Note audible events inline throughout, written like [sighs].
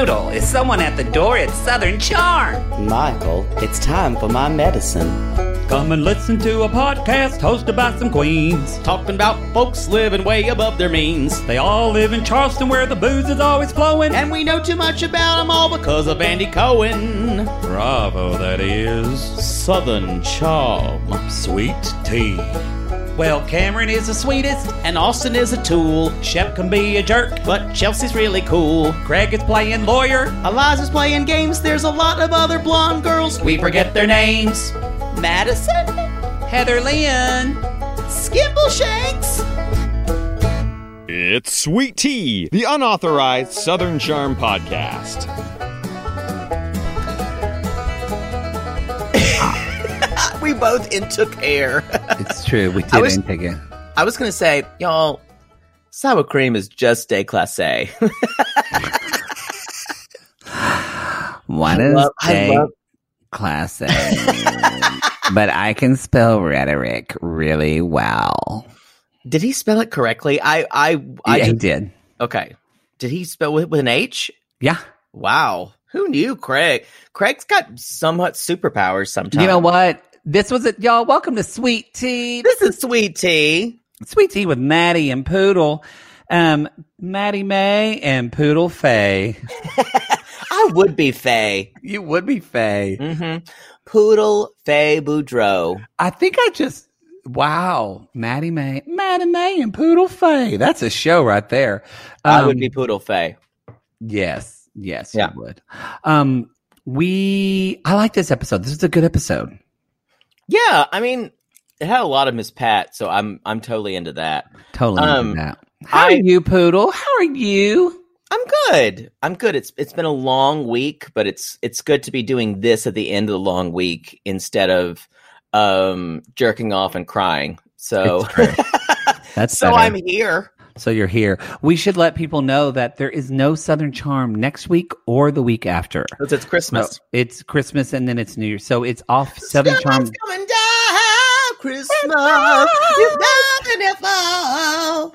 Poodle, is someone at the door at Southern Charm? Michael, it's time for my medicine. Come and listen to a podcast hosted by some queens. Talking about folks living way above their means. They all live in Charleston where the booze is always flowing. And we know too much about them all because of Andy Cohen. Bravo, that is. Southern Charm. Sweet tea. Well, Cameron is the sweetest. And Austin is a tool. Shep can be a jerk. But Chelsea's really cool. Craig is playing lawyer. Eliza's playing games. There's a lot of other blonde girls. We forget their names. Madison? Heather Lynn. Skimble Shanks? It's Sweet Tea, the unauthorized Southern Charm podcast. [laughs] we both intook air. [laughs] It's true. We I did was- intake it. I was gonna say, y'all, sour cream is just déclassé. [laughs] One I is love- I day love- classic. but I can spell rhetoric really well. Did he spell it correctly? I, I, I yeah, he just- did. Okay. Did he spell it with an H? Yeah. Wow. Who knew Craig? Craig's got somewhat superpowers sometimes. You know what? This was it, y'all. Welcome to Sweet Tea. This is sweet tea. Sweet Tea with Maddie and Poodle. Um, Maddie May and Poodle Faye. [laughs] I would be Faye. You would be Faye. Mm-hmm. Poodle Faye Boudreau. I think I just wow, Maddie May, Maddie May and Poodle Faye. That's a show right there. I would Um, be Poodle Faye. Yes, yes, Yeah. you would. Um, we I like this episode. This is a good episode. Yeah, I mean, it had a lot of Miss Pat, so I'm I'm totally into that. Totally Um, into that. How I- are you, Poodle? How are you? I'm good. I'm good. It's it's been a long week, but it's it's good to be doing this at the end of the long week instead of um jerking off and crying. So That's [laughs] so better. I'm here. So you're here. We should let people know that there is no Southern Charm next week or the week after. Because it's No, Christmas. it's Christmas and then it's New Year. So it's off Southern Charm. Coming down. Christmas is nothing at all.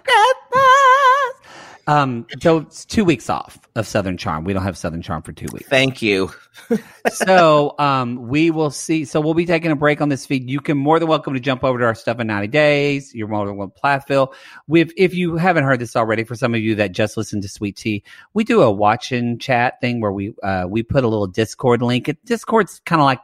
Um, so it's two weeks off of Southern Charm. We don't have Southern Charm for two weeks. Thank you. [laughs] so um, we will see. So we'll be taking a break on this feed. You can more than welcome to jump over to our stuff in 90 days. You're more than welcome Plathville. We've, if you haven't heard this already, for some of you that just listened to Sweet Tea, we do a watch and chat thing where we uh, we put a little Discord link. It, Discord's kind of like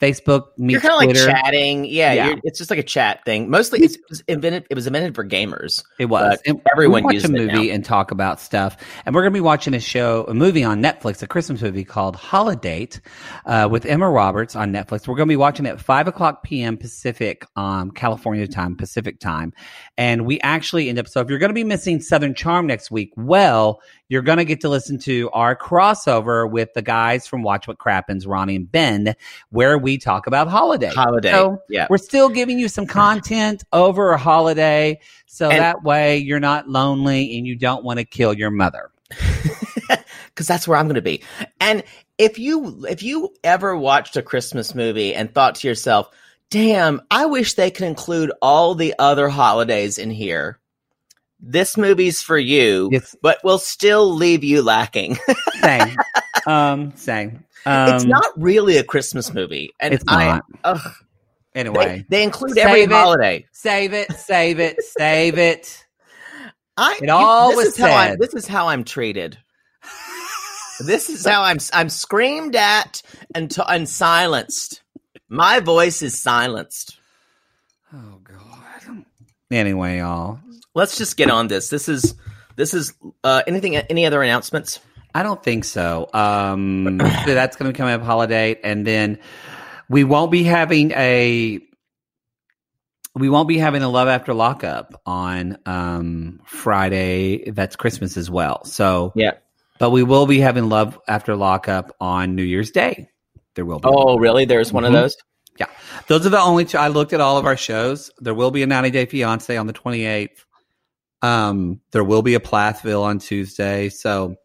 Facebook meets You're kind of like Twitter. chatting. Yeah, Yeah. It's just like a chat thing. Mostly, it's, it was invented. It was invented for gamers. It was. Everyone watch a movie and talk about stuff. And we're going to be watching a show, a movie on Netflix, a Christmas movie called Holidate uh, with Emma Roberts on Netflix. We're going to be watching it at 5 o'clock p.m. Pacific, um, California time, Pacific time. And we actually end up, so if you're going to be missing Southern Charm next week, well, you're going to get to listen to our crossover with the guys from Watch What Crappens, Ronnie and Ben, where we talk about Holidate. Holidate. So yeah. we're still giving you some content over a holiday so And- that way you're not lonely and you don't want to kill your mother. [laughs] because that's where I'm going to be. And if you if you ever watched a Christmas movie and thought to yourself, "Damn, I wish they could include all the other holidays in here," this movie's for you, Yes. but will still leave you lacking. [laughs] Same. um, same. Um, it's not really a Christmas movie, and It's I, not. ugh, Anyway, they, they include Save every it. holiday. save it, save it, save it. I, It all this was is how I'm, said. this is how I'm treated. [laughs] This is how I'm I'm screamed at and t- and silenced. My voice is silenced. Oh, God. Anyway, y'all. Let's just get on this. This is this is uh, anything any other announcements? I don't think so. Um, so that's going to be come up Holidate, and then we won't be having a we won't be having a love after lockup on um, Friday. That's Christmas as well. So Yeah. but we will be having love after lockup on New Year's Day. There will be. Oh, really? There's one Mhm. of those. Yeah, those are the only two. I looked at all of our shows. There will be a 90 Day Fiance on the 28th. Um, there will be a Plathville on Tuesday. So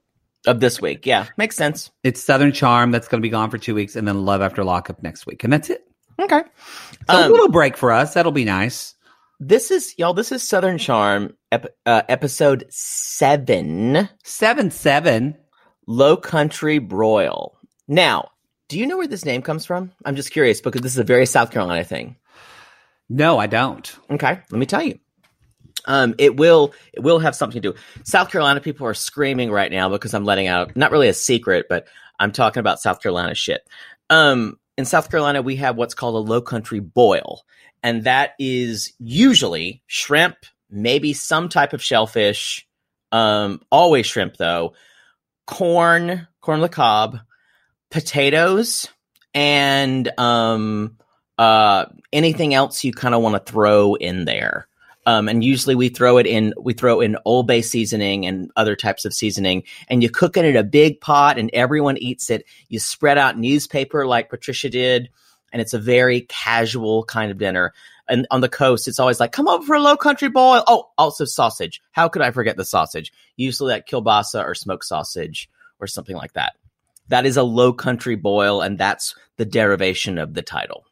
Of this week, yeah, makes sense. it's Southern Charm that's going to be gone for two weeks, and then Love After Lockup next week, and that's it. Okay. So a Um, little break for us. That'll be nice. This is y'all. This is Southern Charm, ep- uh, episode seven. Seven seven. Low Country Broil. Now, do you know where this name comes from? I'm just curious because this is a very South Carolina thing. No, I don't. Okay, let me tell you. Um, it will it will have something to do. South Carolina people are screaming right now because I'm letting out not really a secret, but I'm talking about South Carolina shit. Um, in South Carolina, we have what's called a low country boil, and that is usually shrimp, maybe some type of shellfish, um, always shrimp though, corn, corn the cob, potatoes, and um, uh, anything else you kind of want to throw in there. Um, and usually we throw it in, we throw in Old Bay seasoning and other types of seasoning, and you cook it in a big pot, and everyone eats it. You spread out newspaper like Patricia did, and it's a very casual kind of dinner. And on the coast, it's always like, come over for a low country boil. Oh, also sausage. How could I forget the sausage? Usually like kielbasa or smoked sausage or something like that. That is a low country boil, and that's the derivation of the title.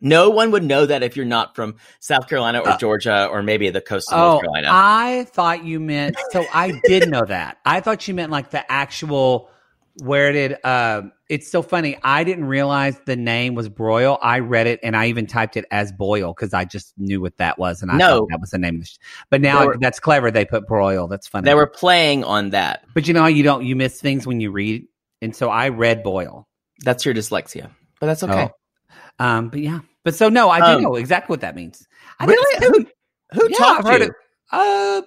No one would know that if you're not from South Carolina or Uh, Georgia or maybe the coast of Oh, North Carolina. I thought you meant. So I did know that. I thought you meant like the actual. Where did uh? It's so funny. I didn't realize the name was broil. I read it and I even typed it as boil because I just knew what that was and I No. thought that was the name of the. Sh- but now were- that's clever. They put broil. That's funny. they were playing on that. but you know how you don't you miss things when you read, and so I read boil. That's your dyslexia, but that's okay. Oh. Um, but yeah, but so no, I do Um, know exactly what that means. I Really? didn't- Who Yeah, taught I've you? it. Uh,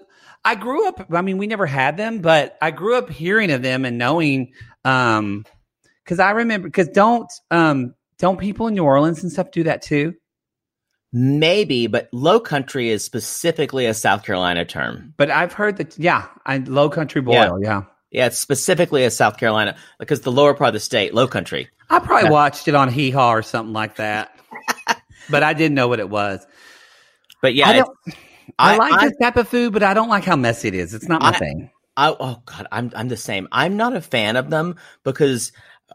I grew up. I mean, we never had them, but I grew up hearing of them and knowing. Um, because I remember. Because don't um don't people in New Orleans and stuff do that too? Maybe, but low country is specifically a South Carolina term. But I've heard that. Yeah, I low country boil. Yeah, Yeah, it's specifically a South Carolina because the lower part of the state, low country. I probably Yeah. watched it on Hee Haw or something like that. But I didn't know what it was. But yeah, I don't. I, like I, this type of food, but I don't like how messy it is. It's not my I- thing. I, oh god, I'm I'm the same. I'm not a fan of them because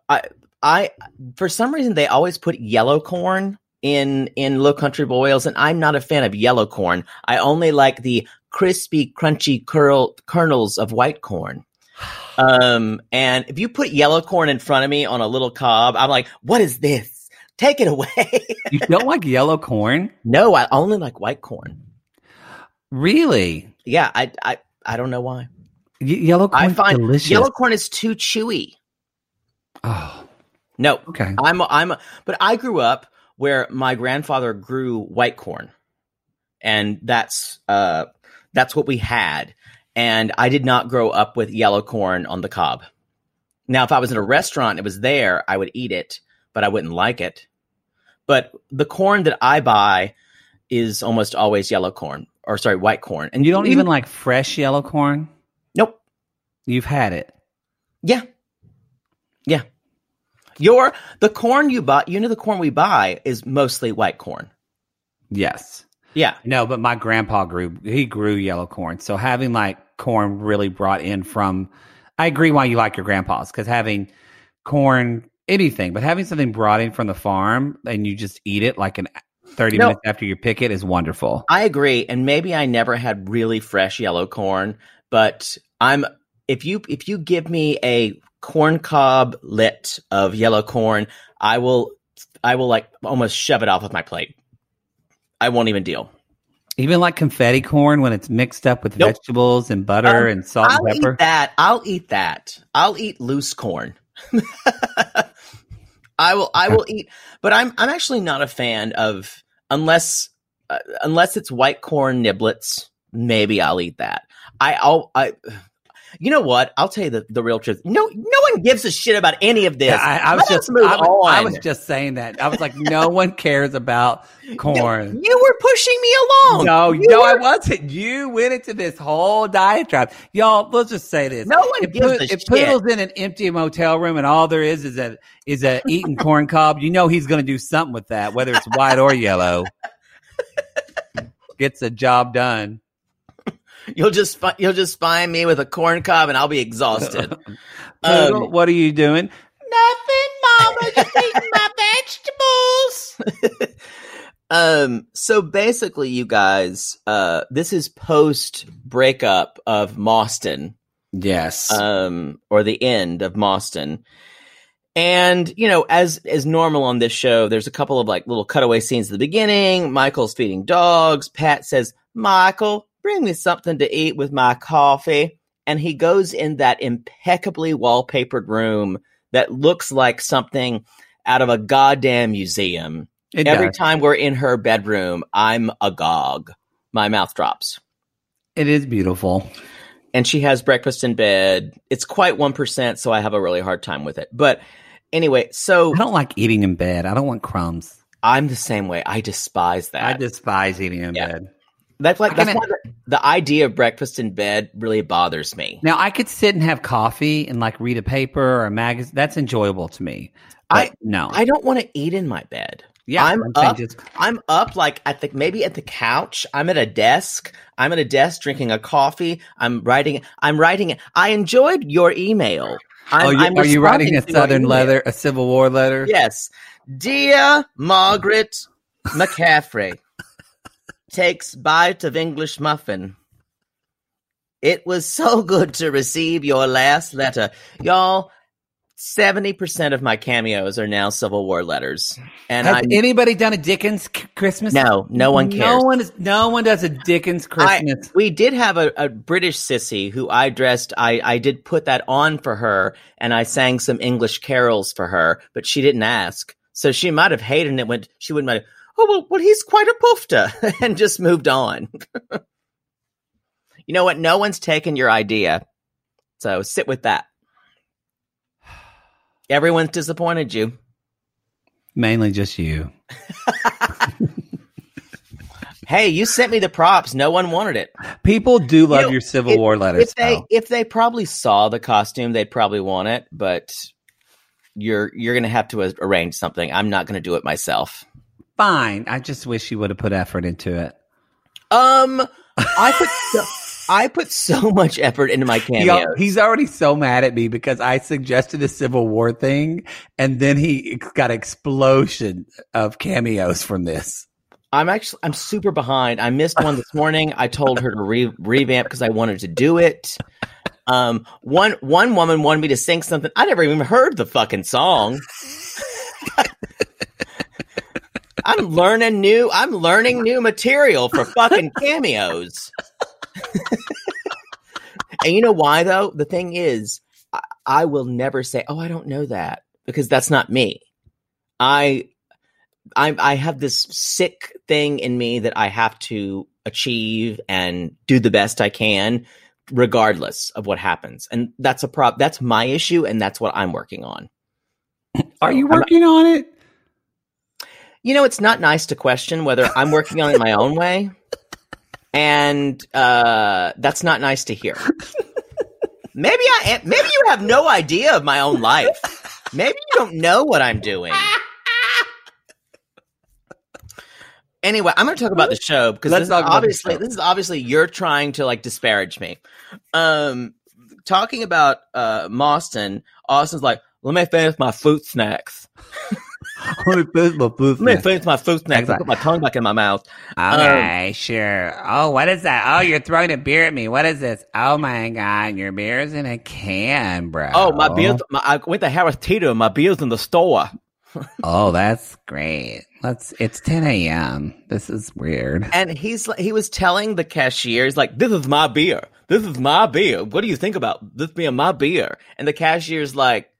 I I for some reason they always put yellow corn in in low country boils, and I'm not a fan of yellow corn. I only like the crispy, crunchy curl kernels of white corn. [sighs] Um, and if you put yellow corn in front of me on a little cob, I'm like, what is this? Take it away. [laughs] You don't like yellow corn? no, I only like white corn. Really? Yeah, I I I don't know why. Y- yellow corn I find delicious. yellow corn is too chewy. Oh, No, okay. I'm I'm but I grew up where my grandfather grew white corn. And that's uh that's what we had. And I did not grow up with yellow corn on the cob. Now if I was in a restaurant it was there, I would eat it, but I wouldn't like it. But the corn that I buy is almost always yellow corn or sorry, white corn. And you don't even like fresh yellow corn? Nope. You've had it. Yeah. Yeah. Your the corn you buy, you know the corn we buy is mostly white corn. Yes. Yeah. No, but my grandpa grew he grew yellow corn. So having like corn really brought in from I agree why you like your grandpa's because having corn anything, but having something brought in from the farm and you just eat it like an 30 No. minutes after you pick it is wonderful. I agree, and maybe I never had really fresh yellow corn, but I'm if you if you give me a corn cob lit of yellow corn, I will I will like almost shove it off with my plate. I won't even deal. Even like confetti corn when it's mixed up with Nope. vegetables and butter Um, and salt I'll and pepper. eat that. I'll eat that. I'll eat loose corn. [laughs] I will. I will eat, but I'm. I'm actually not a fan of unless uh, unless it's white corn niblets. Maybe I'll eat that. I. I'll. I. You know what? I'll tell you the, the real truth. No, no one gives a shit about any of this. Yeah, I, I was just I. I was just saying that. I was like, no [laughs] one cares about corn. You were pushing me along. No, You no, I wasn't. You went into this whole diatribe. Y'all, let's just say this. No one if, gives Pood- a if shit. Poodle's in an empty motel room and all there is is a is a eating [laughs] corn cob, you know he's gonna do something with that, whether it's white or yellow. [laughs] Gets the job done. You'll just fi- you'll just find me with a corn cob, and I'll be exhausted. [laughs] Um, what are you doing? Nothing, Mama. [laughs] Just eating my vegetables. [laughs] um. So basically, you guys, uh, this is post breakup of Mauston, Yes. um, or the end of Mauston. And you know, as as normal on this show, there's a couple of like little cutaway scenes at the beginning. Michael's feeding dogs. Pat says, "Michael, bring me something to eat with my coffee." And he goes in that impeccably wallpapered room that looks like something out of a goddamn museum. it Every does. time we're in her bedroom, I'm agog. My mouth drops. It is beautiful. and she has breakfast in bed. It's quite 1%, so I have a really hard time with it. But anyway, so I don't like eating in bed. I don't want crumbs. I'm the same way. I despise that. I despise eating in Yeah. bed. That's like I that's why the, the idea of breakfast in bed really bothers me. Now I could sit and have coffee and like read a paper or a magazine. That's enjoyable to me. I- no. I don't want to eat in my bed. yeah, I'm up. I'm up like at the maybe at the couch. I'm at a desk. I'm at a desk drinking a coffee. I'm writing. I'm writing. I enjoyed your email. I'm, oh, you, I'm are you writing a responding to your Southern letter, a Civil War letter? Yes. Dear Margaret McCaffrey takes bite of English muffin. It was so [laughs] good to receive your last letter. Y'all, 70% of my cameos are now Civil War letters. And Has I anybody done a Dickens c- Christmas? no, no one cares. No one is. No one does a Dickens Christmas. we did have a, a British sissy who I dressed. I, I did put that on for her, and I sang some English carols for her, but she didn't ask, so she might have hated it. when she wouldn't. Oh well, well he's quite a poofta, [laughs] and just moved on. you know what? No one's taken your idea, so sit with that. Everyone's disappointed you. Mainly just you. [laughs] Hey, you sent me the props. No one wanted it. People do love know, your Civil if- War letters. if they though. if they probably saw the costume, they'd probably want it. But you're you're gonna have to arrange something. I'm not gonna do it myself. Fine. I just wish you would have put effort into it. Um, I put so, I put so much effort into my He he's already so mad at me because I suggested a Civil War thing, and then he got explosion of cameos from this. I'm actually I'm super behind. I missed one this morning. I told her to re- revamp because I wanted to do it. Um, one one woman wanted me to sing something. I never even heard the fucking song. I'm learning new. I'm learning new material for [laughs] fucking cameos. and you know why though? The thing is, I, I will never say, "Oh, I don't know that," because that's not me. I I I have this sick thing in me that I have to achieve and do the best I can regardless of what happens. And that's a prop that's my issue and that's what I'm working on. Are you I'm- working on it? You know, it's not nice to question whether I'm working on it my own way. And uh that's not nice to hear. Maybe I am maybe you have no idea of my own life. Maybe you don't know what I'm doing. Anyway, I'm going to talk about the show because Let's this is talk obviously this is obviously you're trying to like disparage me. Um, talking about uh Mauston, Austin's like, let me finish my fruit snacks. [laughs] [laughs] Let me finish my fruit snacks. I put my tongue back in my mouth. Okay, um, sure. Oh, what is that? Oh, you're throwing a beer at me. What is this? Oh my god, your beer's in a can, bro. Oh, my beer's. My, I went to Harris Teeter. My beer's in the store. [laughs] Oh, that's great. Let's. It's 10 a.m. This is weird. And he's like, he was telling the cashier, he's like, "This is my beer. This is my beer. What do you think about this being my beer?" And the cashier's like,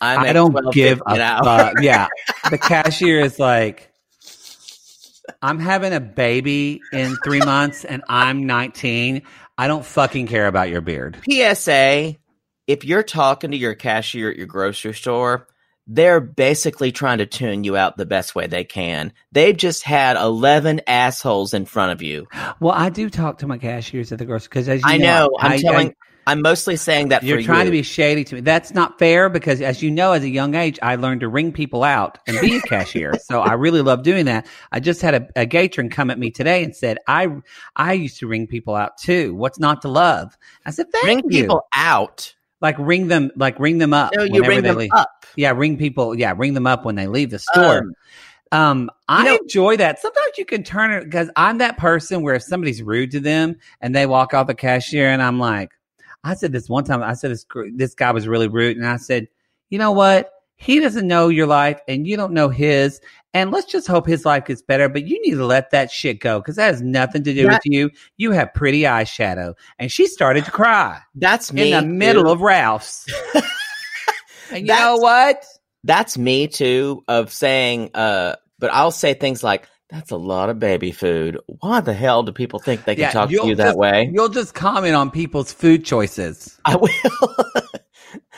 "I'm I don't give a fuck. [laughs] Yeah, the cashier is like, I'm having a baby in three months, and I'm 19. I don't fucking care about your beard. PSA: If you're talking to your cashier at your grocery store, they're basically trying to tune you out the best way they can. They've just had eleven assholes in front of you. Well, I do talk to my cashiers at the grocery because as you I know. I'm I- telling. I- I, am mostly saying that You're trying you. to be shady to me. That's not fair because, as you know, as a young age, I learned to ring people out and be a cashier. [laughs] so I really love doing that. I just had a, a gatron come at me today and said, "I I used to ring people out too. What's not to love?" I said, "Thank ring you." people out. like ring them, like ring them up. No, you ring they them leave. up. Yeah, ring people. Yeah, ring them up when they leave the store. Um, Um, I know- enjoy that. Sometimes you can turn it because I'm that person where if somebody's rude to them and they walk off the cashier and I'm like, I said this one time. I said this this guy was really rude, and I said, you know what? He doesn't know your life, and you don't know his. And let's just hope his life gets better. But you need to let that shit go because that has nothing to do That- with you. You have pretty eyeshadow, and she started to cry That's me in the middle of Ralph's. [laughs] and you That's- know what? That's me too. Of saying, uh, but I'll say things like, "That's a lot of baby food. Why the hell do people think they can Yeah, talk to you'll that just- way?" You'll just comment on people's food choices. I will.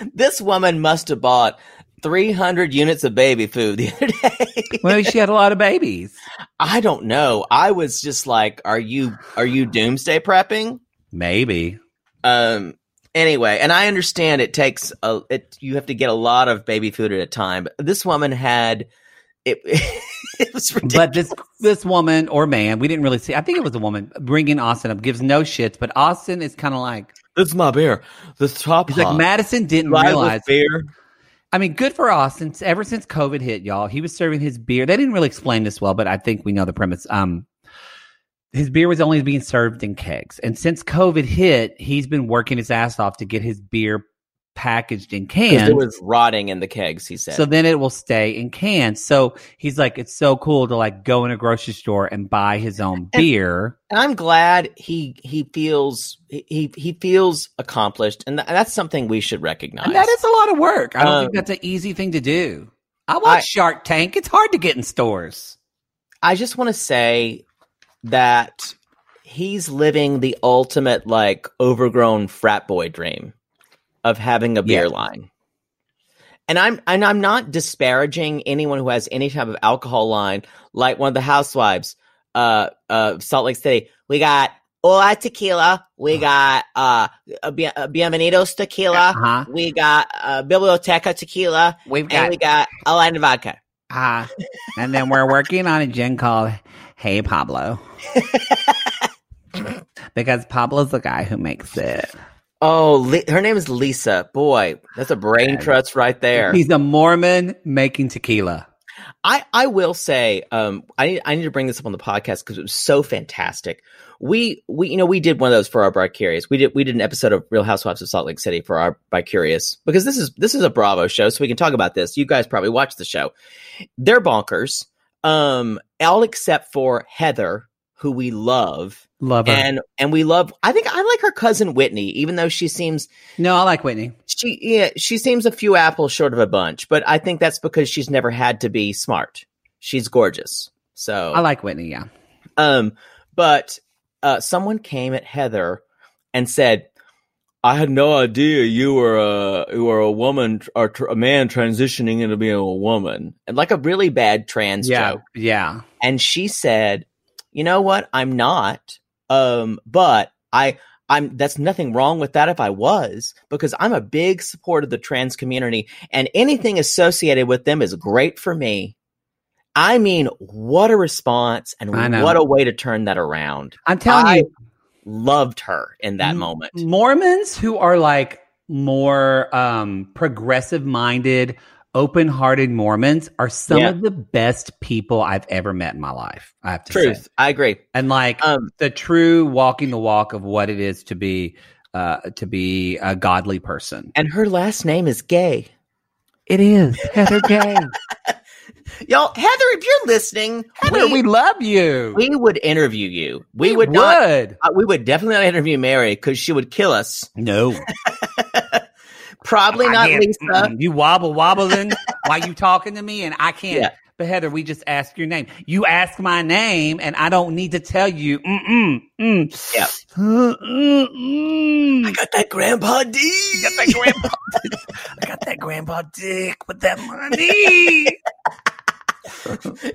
[laughs] this woman must have bought 300 units of baby food the other day. Well, she had a lot of babies. I don't know. I was just like, "Are you are you doomsday prepping?" Maybe. Um. Anyway, and I understand it takes a it. You have to get a lot of baby food at a time. But this woman had it. [laughs] [laughs] it was ridiculous. But this this woman or man, we didn't really see. I think it was a woman bringing Austin up, gives no shits. But Austin is kind of like this is my beer. The top. he's like Madison didn't Live realize. beer. I mean, good for Austin. Ever since COVID hit, y'all, he was serving his beer. They didn't really explain this well, but I think we know the premise. Um, his beer was only being served in kegs, and since COVID hit, he's been working his ass off to get his beer packaged in cans. it was rotting in the kegs. He said. So then it will stay in cans. So he's like, it's so cool to like go in a grocery store and buy his own beer. And I'm glad he he feels he he feels accomplished, and th- that's something we should recognize. And that is a lot of work. I don't Um, think that's an easy thing to do. I watch I- Shark Tank. It's hard to get in stores. I just want to say that he's living the ultimate like overgrown frat boy dream of having a beer Yeah. line. And I'm and I'm not disparaging anyone who has any type of alcohol line, like one of the housewives, uh, uh, Salt Lake City. We got Hola Tequila. We got uh, Bienvenidos Tequila. Uh-huh. We got uh, Biblioteca Tequila, We've and got we got Alana Vodka. uh, and then we're working on a gin called Hey Pablo. [laughs] because Pablo's the guy who makes it. Oh, her name is Lisa. Boy, that's a brain trust right there. He's a Mormon making tequila. I, I will say, um, I need, I need to bring this up on the podcast because it was so fantastic. We, we, you know, we did one of those for our By Curious. We did, we did an episode of Real Housewives of Salt Lake City for our By Curious because this is, this is a Bravo show. So we can talk about this. You guys probably watch the show. They're bonkers. Um, all except for Heather, who we love. Love her. And, and we love, I think I like her cousin Whitney, even though she seems, no, I like Whitney. she yeah she seems a few apples short of a bunch but i think that's because she's never had to be smart she's gorgeous so I like Whitney, yeah. um but uh someone came at heather and said i had no idea you were a you were a woman or tr- a man transitioning into being a woman and like a really bad trans Yeah. joke Yeah. and she said you know what i'm not um but i i'm that's nothing wrong with that if i was because i'm a big supporter of the trans community and anything associated with them is great for me. I mean what a response and what a way to turn that around. I'm telling I you, loved her in that M- moment. Mormons who are like more um progressive minded, open hearted Mormons are some Yeah. of the best people I've ever met in my life. I have to say. truth say. i agree And like um the true walking the walk of what it is to be uh to be a godly person. and her last name is gay It is Heather Gay. [laughs] y'all heather if you're listening Heather, we, we, love you. we would interview you we, We would not. Uh, we would definitely not interview Mary because she would kill us. No. [laughs] Probably I not Lisa. You wobble wobbling [laughs] while you talking to me, and I can't. Yeah. But Heather, we just ask your name. You ask my name, and I don't need to tell you. Mm-mm, mm. Yeah. Mm-mm. I got that Grandpa D. I got that grandpa. I got that grandpa dick with that money. [laughs]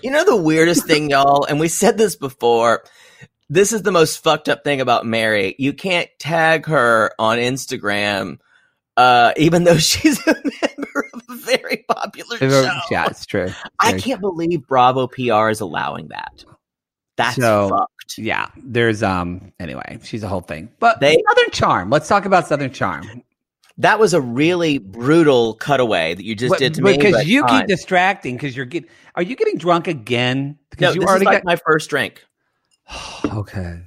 You know the weirdest thing, y'all, and we said this before. This is the most fucked up thing about Mary. You can't tag her on Instagram, uh, even though [laughs] she's a member of a very popular show. yeah, it's true. I can't believe Bravo PR is allowing that. That's So- fucked. Yeah, there's um. Anyway, she's a whole thing. But They- Southern Charm. Let's talk about Southern Charm. That was a really brutal cutaway that you just But- did to me. because you fine. keep distracting. Because you're getting. Are you getting drunk again? No, Because you this already is like got. my first drink. [sighs] okay.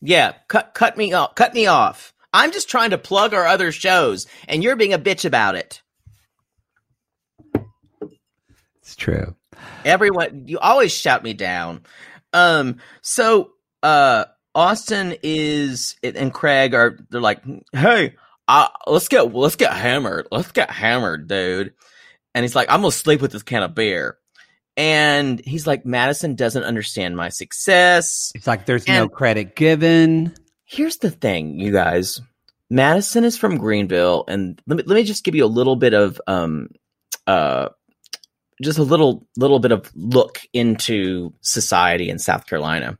Yeah, cut cut me off. Cut me off. I'm just trying to plug our other shows, and you're being a bitch about it. It's true. Everyone, you always shout me down. Um, so uh, Austin is and Craig are they're like, hey, uh, let's get let's get hammered, let's get hammered, dude. And he's like, I'm gonna sleep with this can of beer. And he's like, Madison doesn't understand my success. It's like there's no credit given. Here's the thing, you guys. Madison is from Greenville, and let me let me just give you a little bit of um uh just a little little bit of look into society in South Carolina.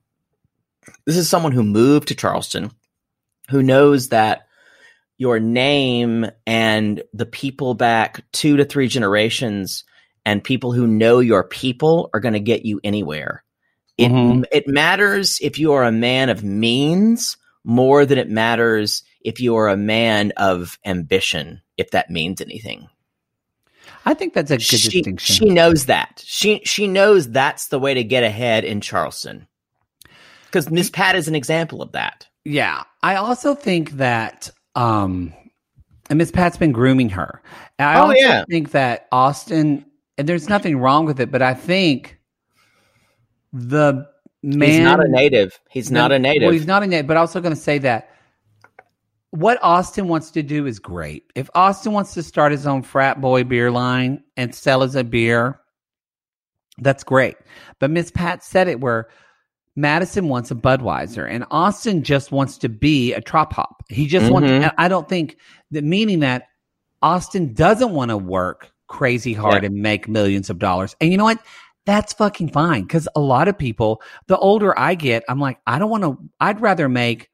This is someone who moved to Charleston, who knows that your name and the people back two to three generations and people who know your people are going to get you anywhere. It Mhm. it matters if you are a man of means more than it matters if you are a man of ambition, if that means anything. I think that's a good She, distinction. she knows that. She she knows that's the way to get ahead in Charleston. Because Miss Pat is an example of that. Yeah, I also think that um and Miss Pat's been grooming her. And I Oh, also yeah. think that Austin and there's nothing wrong with it, but I think the man he's not a native. He's not a native. Well, he's not a native, but also going to say that what Austin wants to do is great. If Austin wants to start his own frat boy beer line and sell as a beer, that's great. But Miss Pat said it where Madison wants a Budweiser and Austin just wants to be a trop hop. He just wants, Mhm. and I don't think that meaning that Austin doesn't want to work crazy hard Yeah. and make millions of dollars. And you know what? That's fucking fine. Cause a lot of people, the older I get, I'm like, I don't want to, I'd rather make,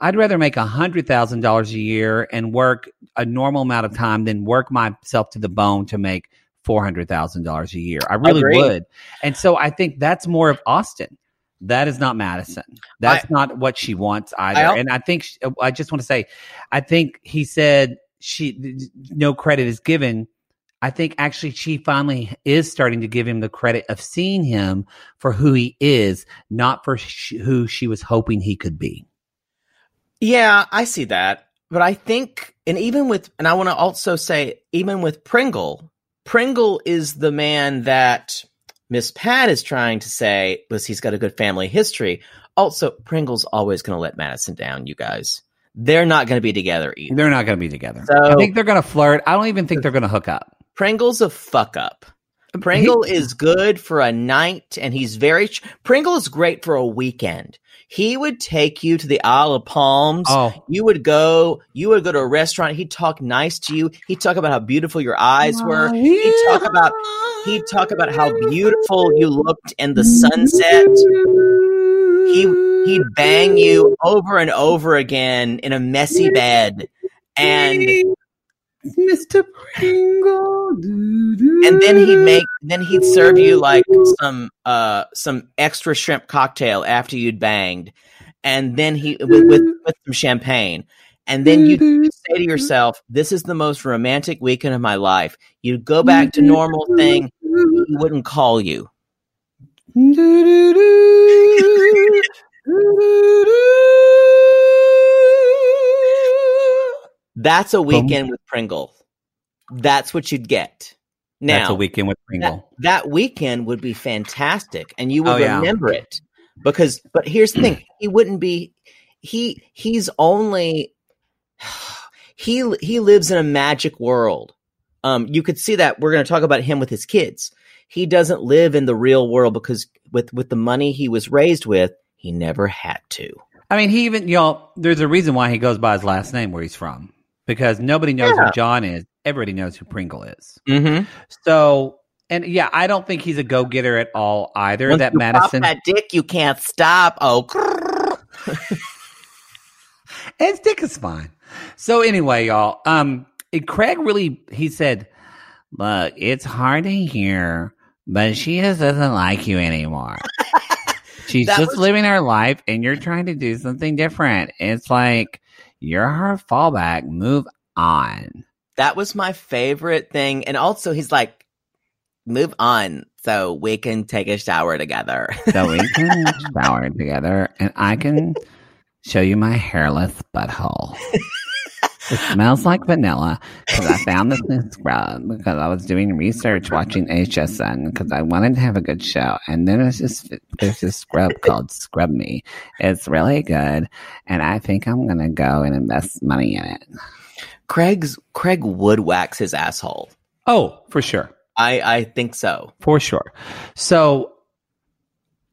I'd rather make a hundred thousand dollars a year and work a normal amount of time than work myself to the bone to make four hundred thousand dollars a year. I really Agreed. would. And so I think that's more of Austin. That is not Madison. That's not what she wants either. I and I think sh I just want to say, I think he said she no credit is given. I think actually she finally is starting to give him the credit of seeing him for who he is, not for sh- who she was hoping he could be. Yeah, I see that. But I think, and even with, and I want to also say, even with Pringle, Pringle is the man that Miss Pat is trying to say was he's got a good family history. Also, Pringle's always going to let Madison down, you guys. They're not going to be together either. They're not going to be together. So- I think they're going to flirt. I don't even think they're going to hook up. Pringle's a fuck up. Pringle is good for a night, and he's very. Ch- Pringle is great for a weekend. He would take you to the Isle of Palms. Oh, You would go. You would go to a restaurant. He'd talk nice to you. He'd talk about how beautiful your eyes were. He'd talk about. He'd talk about how beautiful you looked in the sunset. He he'd bang you over and over again in a messy bed, and Mr. Pringle. and then he'd make then he'd serve you like some uh some extra shrimp cocktail after you'd banged. And then he with with, with some champagne. And then you'd say to yourself this is the most romantic weekend of my life. You'd go back to normal thing he wouldn't call you that's a weekend with pringle. That's what you'd get. Now That's a weekend with that, Pringle. that weekend would be fantastic and you would Oh, yeah. remember it because but here's the thing [clears throat] he wouldn't be he he's only he he lives in a magic world. Um you could see that we're going to talk about him with his kids. He doesn't live in the real world because with with the money he was raised with he never had to. I mean, he even, y'all, there's a reason why he goes by his last name where he's from because nobody knows Yeah. who John is. Everybody knows who Pringle is. mm-hmm. So, and yeah, I don't think he's a go getter at all either. Once that Madison, that dick you can't stop oh his [laughs] dick is fine. So anyway, y'all, um, and Craig really, he said, look, it's hard to hear, but she just doesn't like you anymore. [laughs] She's That just was- living her life and you're trying to do something different. It's like, you're her fallback. Move on. that was my favorite thing. And also, he's like, move on so we can take a shower together. So we [laughs] can shower together and I can show you my hairless butthole. [laughs] it smells like vanilla because I found this new scrub because I was doing research watching HSN because I wanted to have a good show. And then there's this there's this scrub called Scrub Me. It's really good, and I think I'm gonna go and invest money in it. Craig's Craig would wax his asshole. Oh, for sure. I I think so. For sure. So,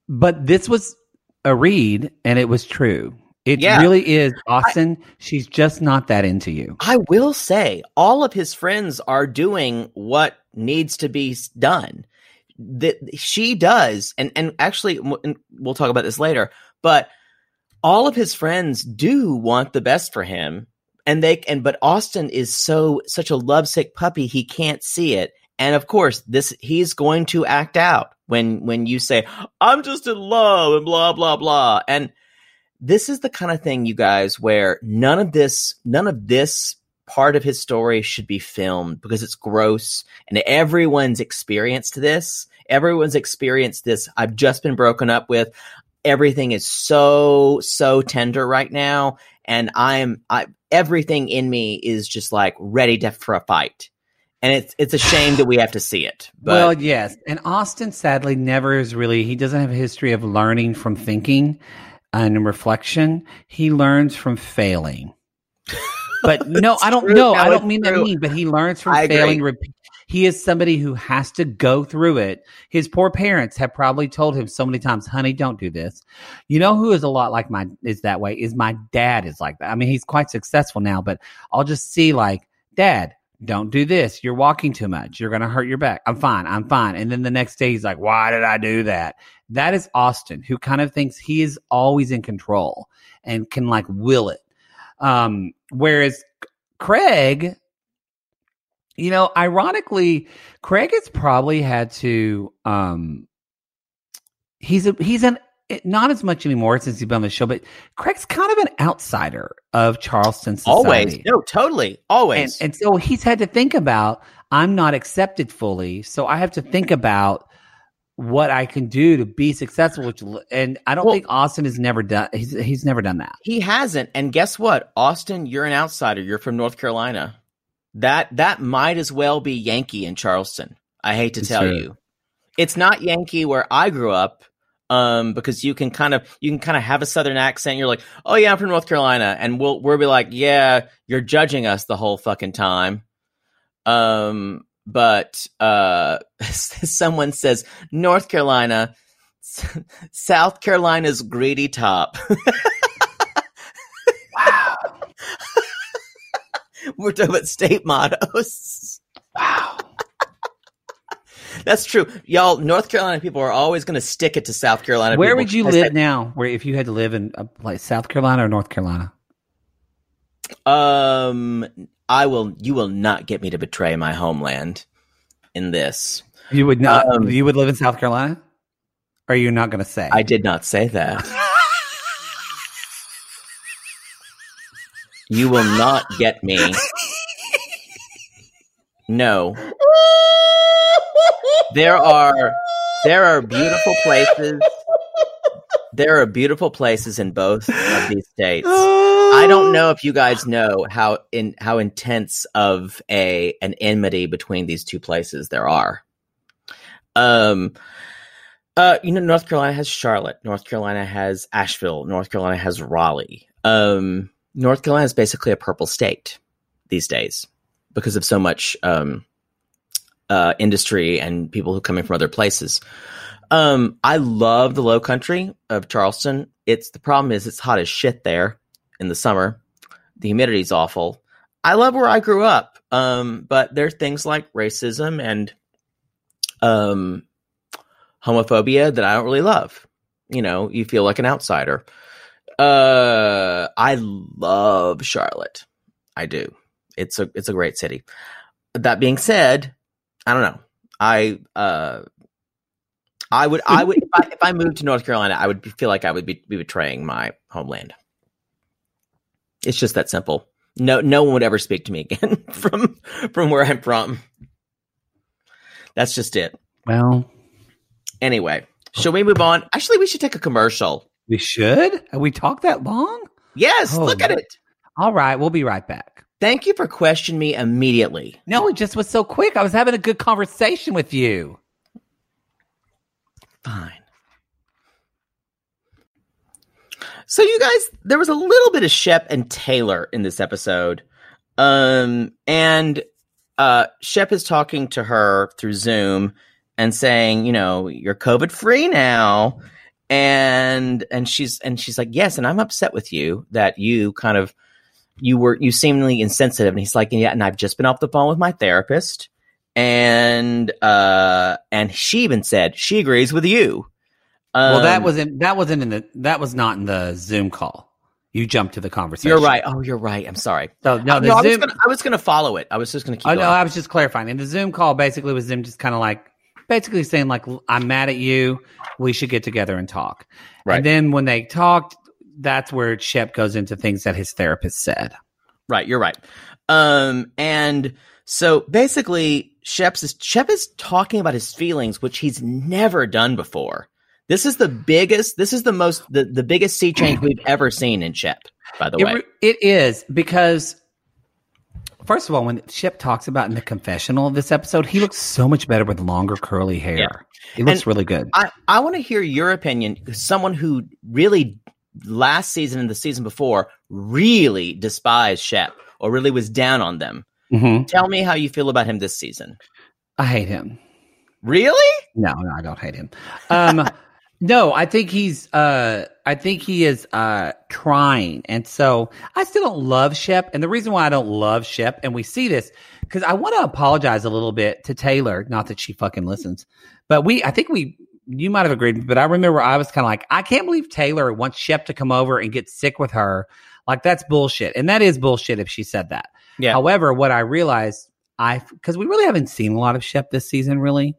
but this was a read and it was true. It Yeah. really is. Austin, she's just not that into you. I will say, all of his friends are doing what needs to be done. That she does, and and actually, and we'll talk about this later. But all of his friends do want the best for him, and they and but Austin is so such a lovesick puppy, he can't see it. And of course, this he's going to act out when when you say, "I'm just in love," and blah blah blah, and this is the kind of thing you guys where none of this none of this part of his story should be filmed because it's gross and everyone's experienced this. Everyone's experienced this. I've just been broken up with. Everything is so so tender right now. And i'm i everything in me is just like ready to for a fight. And it's it's a shame that we have to see it but well, yes. And Austin sadly never is really, he doesn't have a history of learning from thinking Uh, and reflection. He learns from failing. [laughs] But no, I don't know. No, I don't mean that true. mean, but he learns from I failing. Repeat. He is somebody who has to go through it. His poor parents have probably told him so many times, "Honey, don't do this." You know who is a lot like my is that way? Is my dad is like that. I mean, he's quite successful now, but I'll just see like, "Dad, don't do this. You're walking too much. You're going to hurt your back." I'm fine. I'm fine. And then the next day he's like, "Why did I do that?" That is Austin, who kind of thinks he is always in control and can like will it. Um, whereas Craig, you know, ironically, Craig has probably had to. Um, he's a he's an not as much anymore since he's been on the show, but Craig's kind of an outsider of Charleston society. always no totally And, always and so he's had to think about I'm not accepted fully, so I have to think about what I can do to be successful. Which, and I don't Well- think Austin has never done. He's he's never done that. He hasn't. And guess what? Austin, you're an outsider. You're from North Carolina. That that might as well be Yankee in Charleston. I hate to It's tell true. you. It's not Yankee where I grew up. Um, because you can kind of you can kind of have a southern accent. You're like, oh yeah, I'm from North Carolina, and we'll we'll be like, yeah, you're judging us the whole fucking time. Um, but uh, [laughs] someone says North Carolina, [laughs] South Carolina's greedy top. wow. [laughs] We're talking about state mottos. Wow. That's true. Y'all, North Carolina people are always going to stick it to South Carolina Where people. would you live said, now? Where if you had to live in a place, South Carolina or North Carolina? Um, I will, you will not get me to betray my homeland in this. You would not. Um, you would live in South Carolina. Or are you not going to say? I did not say that. [laughs] you will not get me. No. There are there are beautiful places. There are beautiful places in both of these states. [laughs] I don't know if you guys know how in how intense of a an enmity between these two places there are. Um uh you know North Carolina has Charlotte, North Carolina has Asheville, North Carolina has Raleigh. Um North Carolina is basically a purple state these days because of so much um uh industry and people who come in from other places. Um I love the low country of Charleston. It's the problem is it's hot as shit there in the summer. The humidity's awful. I love where I grew up. Um, but there's things like racism and um homophobia that I don't really love. You know, you feel like an outsider. Uh I love Charlotte. I do. It's a it's a great city. That being said, I don't know. I uh I would I would if I, if I moved to North Carolina, I would feel like I would be, be betraying my homeland. It's just that simple. No, no one would ever speak to me again [laughs] from from where I'm from. That's just it. well, Anyway, shall we move on? Actually, we should take a commercial. we should. Have we talked that long? Yes, Oh, look at it. All right, we'll be right back. Thank you for questioning me immediately. No, it just was so quick. I was having a good conversation with you. Fine. So you guys, there was a little bit of Shep and Taylor in this episode. Um and uh Shep is talking to her through Zoom and saying, you know, you're COVID free now. And and she's and she's like, Yes, and I'm upset with you that you kind of you were you seemingly insensitive. And he's like, Yeah, and I've just been off the phone with my therapist. And uh and she even said she agrees with you. Well, that Um, wasn't that wasn't in the that was not in the Zoom call. You jumped to the conversation. You're right. Oh, you're right. I'm sorry. So no, Uh, the no, I was Zoom. gonna I was gonna follow it. I was just gonna keep Oh going. no, I was just clarifying. And the Zoom call basically was them just kind of like basically saying like I'm mad at you. We should get together and talk. Right. And then when they talked, that's where Shep goes into things that his therapist said. Right, you're right. Um, and so basically, Shep's is, Shep is talking about his feelings, which he's never done before. This is the biggest. This is the most the, the biggest sea change we've ever seen in Shep. By the It, way, it is because, first of all, when Shep talks about in the confessional of this episode, he looks so much better with longer curly hair. Yeah. He looks And really good. I I want to hear your opinion. Someone who really last season and the season before really despised Shep or really was down on them. hmm Tell me how you feel about him this season. I hate him. Really? No, no, I don't hate him. Um, no, I think he's. Uh, I think he is uh, trying, and so I still don't love Shep. And the reason why I don't love Shep, and we see this because I want to apologize a little bit to Taylor. Not that she fucking listens, but we. I think we. You might have agreed, but I remember I was kind of like, I can't believe Taylor wants Shep to come over and get sick with her. Like that's bullshit, and that is bullshit if she said that. Yeah. However, what I realized, I because we really haven't seen a lot of Shep this season, really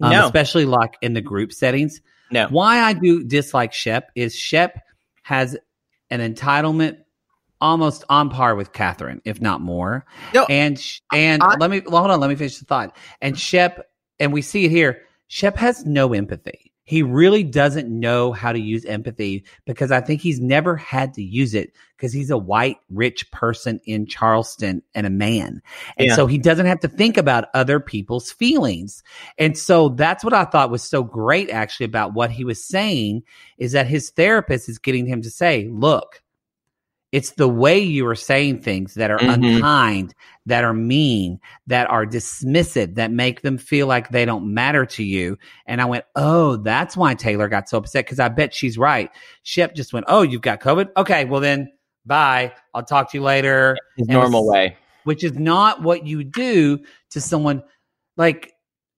um, No. especially like in the group settings. No. Why I do dislike Shep is Shep has an entitlement almost on par with Kathryn, if not more. No, And and I- let me well, hold on, let me finish the thought. And Shep, and we see it here. Shep has no empathy. He really doesn't know how to use empathy because I think he's never had to use it because he's a white, rich person in Charleston and a man. And Yeah. so he doesn't have to think about other people's feelings. And so that's what I thought was so great actually about what he was saying is that his therapist is getting him to say, look, it's the way you are saying things that are Mhm. unkind, that are mean, that are dismissive, that make them feel like they don't matter to you. And I went, oh, that's why Taylor got so upset because I bet she's right. Shep just went, oh, you've got COVID? Okay, well then, bye. I'll talk to you later his normal way. which is not what you do to someone like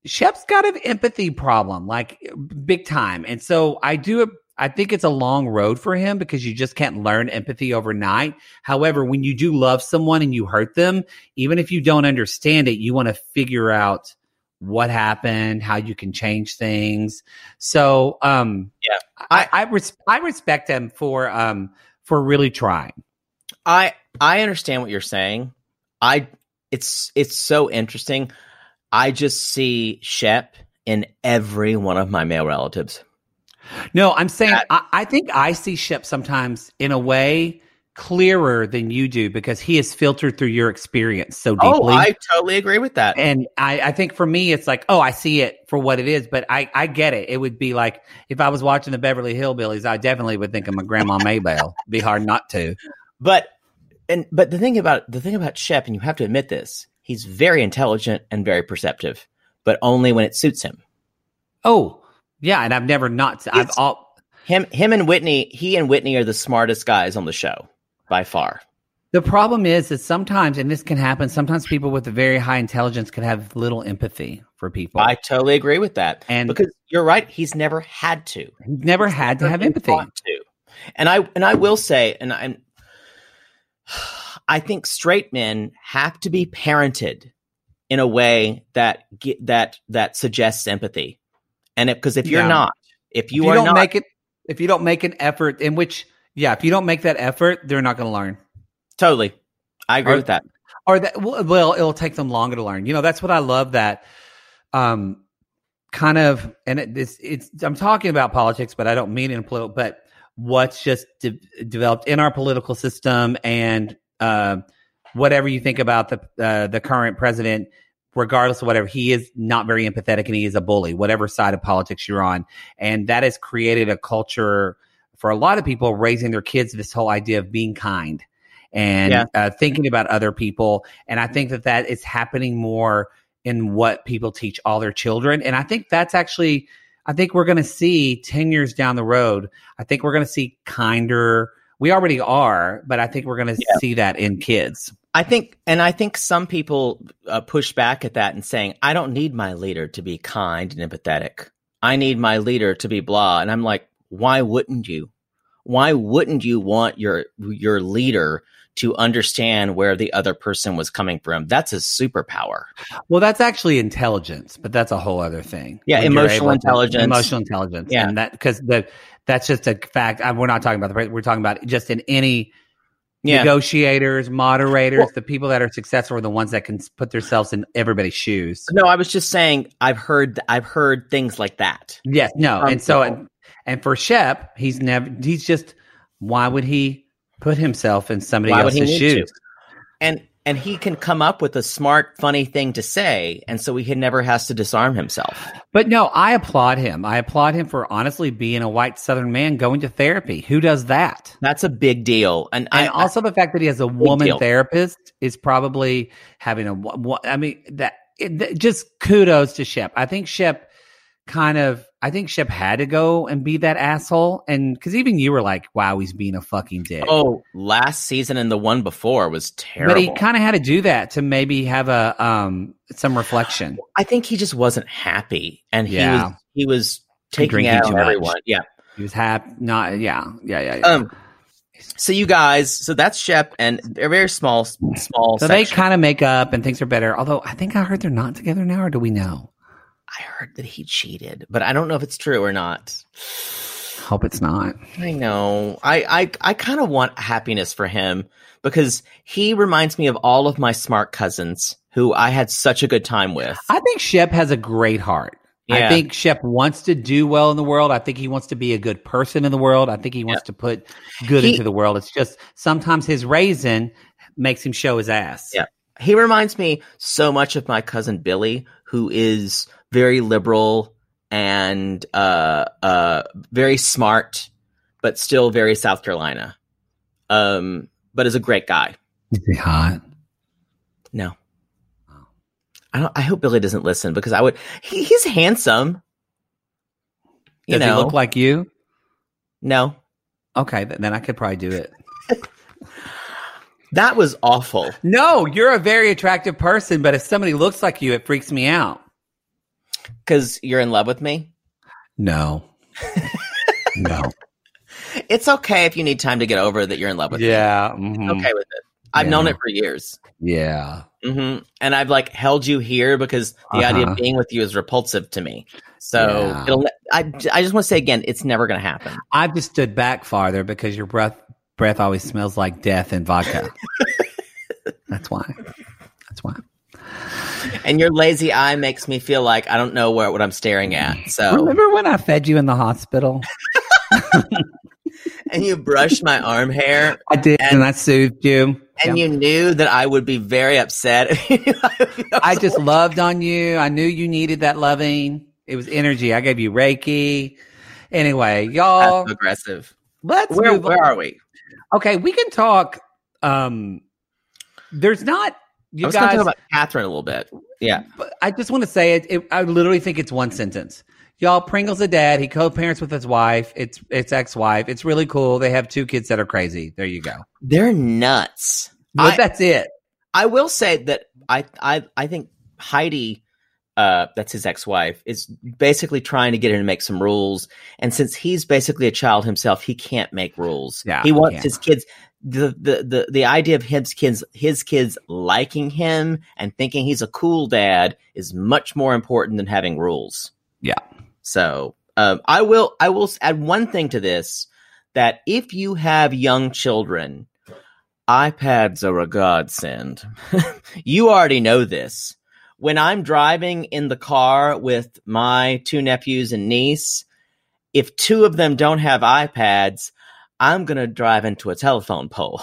Shep's got an empathy problem, like big time. And so I do I think it's a long road for him because you just can't learn empathy overnight. However, when you do love someone and you hurt them, even if you don't understand it, you want to figure out what happened, how you can change things. So, um, Yeah. I I, res- I respect him for um for really trying. I I understand what you're saying. I it's it's so interesting. I just see Shep in every one of my male relatives. No, I'm saying That- I, I think I see Shep sometimes in a way clearer than you do because he is filtered through your experience so oh, deeply. Oh, I totally agree with that. and I, I think for me, it's like, oh, I see it for what it is, but I, I get it. It would be like if I was watching the Beverly Hillbillies, I definitely would think of my grandma Maybelle. be hard not to. But and but the thing about the thing about Shep, and you have to admit this, he's very intelligent and very perceptive, but only when it suits him. Oh, yeah, and I've never not. I've all. Him him and Whitney, he and Whitney are the smartest guys on the show by far. The problem is that sometimes, and this can happen. Sometimes people with a very high intelligence can have little empathy for people. I totally agree with that. And- because you're right, he's never had to. He's never had to have empathy. to. And I and I will say, and I'm I think straight men have to be parented in a way that get, that that suggests empathy. And because if, you're Yeah. not, if you, if you are don't not, make it if you don't make an effort in which yeah if you don't make that effort they're not going to learn totally, I agree Or- with that. or that well it'll take them longer to learn you know that's what i love that um kind of and it, this it's i'm talking about politics but i don't mean in political but what's just de- developed in our political system and uh, whatever you think about the uh, the current president regardless of whatever he is not very empathetic and he is a bully whatever side of politics you're on. And that has created a culture for a lot of people raising their kids this whole idea of being kind and Yeah. uh, thinking about other people. And i think that that is happening more in what people teach all their children. And i think that's actually i think we're going to see 10 years down the road i think we're going to see kinder we already are but i think we're going to Yeah. see that in kids I think, and I think some people uh, push back at that and saying, I don't need my leader to be kind and empathetic. I need my leader to be blah. And I'm like, why wouldn't you? Why wouldn't you want your your leader to understand where the other person was coming from? That's a superpower. Well, that's actually intelligence, but that's a whole other thing. Yeah, emotional able to- intelligence. emotional intelligence. Yeah. and that because the that's just a fact. I, we're not talking about the we're talking about just in any Yeah. negotiators, moderators, Well- the people that are successful are the ones that can put themselves in everybody's shoes. No, I was just saying I've heard I've heard things like that. Yes, no, and so and, and for Shep, he's never. He's just. Why would he put himself in somebody Why else's shoes? And and he can come up with a smart, funny thing to say, and so he never has to disarm himself. But no, I applaud him. I applaud him for honestly being a white Southern man going to therapy. Who does that? That's a big deal. And, and I also the fact that he has a woman deal. therapist is probably having a. I mean that it, just kudos to Shep. I think Shep kind of. I think Shep had to go and be that asshole, and because even you were like, "Wow, he's being a fucking dick." oh, last season and the one before was terrible. but he kind of had to do that to maybe have a um some reflection. I think he just wasn't happy, and he Yeah. was he was taking it out too on much. everyone. Yeah. He was happy. Not yeah, yeah, yeah. yeah. Um. So you guys, so that's Shep, and they're very small, small. so they kind of make up and things are better. Although I think I heard they're not together now, or do we know? I heard that he cheated, but I don't know if it's true or not. Hope it's not. I know. I I, I kind of want happiness for him because he reminds me of all of my smart cousins who I had such a good time with. I think Shep has a great heart. I think Shep wants to do well in the world. I think he wants to be a good person in the world. I think he wants to put good He- into the world. It's just sometimes his raising makes him show his ass. Yeah. He reminds me so much of my cousin Billy, who is very liberal and uh uh very smart, but still very South Carolina. Um, but is a great guy. Is he hot? No. I don't I hope Billy doesn't listen because I would he, he's handsome. You Does know, he look like you? no. Okay, then I could probably do it. [laughs] That was awful. No, you're a very attractive person, but if somebody looks like you, it freaks me out. Because you're in love with me. No. [laughs] no. It's okay if you need time to get over that you're in love with Yeah. me. mhm, Okay with it. I've Yeah. known it for years. Yeah. Mm-hmm. And I've like held you here because the idea Uh-huh. of being with you is repulsive to me. So Yeah. it'll. I I just want to say again, it's never going to happen. I've just stood back farther because your breath breath always smells like death and vodka. [laughs] That's why. That's why. And your lazy eye makes me feel like I don't know where what I'm staring at. So Remember when I fed you in the hospital? [laughs] and you brushed my arm hair, I did, and, And- I soothed you. and Yeah. you knew that I would be very upset. [laughs] I just loved on you. I knew you needed that loving. It was energy. I gave you Reiki. Anyway, y'all, That's aggressive. let's Where where are we? Okay, we can talk. Um, there's not I you was going to guys. talk about Kathryn a little bit. Yeah. but I just want to say it, it. I literally think it's one sentence. Y'all, Pringle's a dad. He co-parents with his wife. It's it's ex-wife. It's really cool. They have two kids that are crazy. There you go. They're nuts. But I- that's it. I will say that I I I think Heidi, uh, that's his ex-wife, is basically trying to get him to make some rules. And since he's basically a child himself, he can't make rules. Yeah, he wants yeah. his kids. The, the the the idea of his kids his kids liking him and thinking he's a cool dad is much more important than having rules. Yeah. So um, I will I will add one thing to this that if you have young children, iPads are a godsend. [laughs] you already know this. When I'm driving in the car with my two nephews and niece, if two of them don't have iPads, I'm gonna drive into a telephone pole.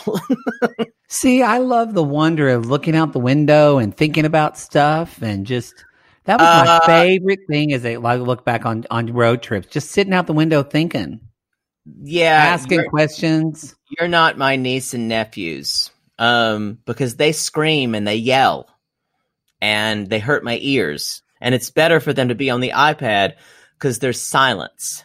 [laughs] See, I love the wonder of looking out the window and thinking about stuff and just that was my Uh, favorite thing as I like look back on on road trips, just sitting out the window thinking, yeah, asking you're, questions. you're not my niece and nephews, um, because they scream and they yell, and they hurt my ears, and it's better for them to be on the iPad because there's silence.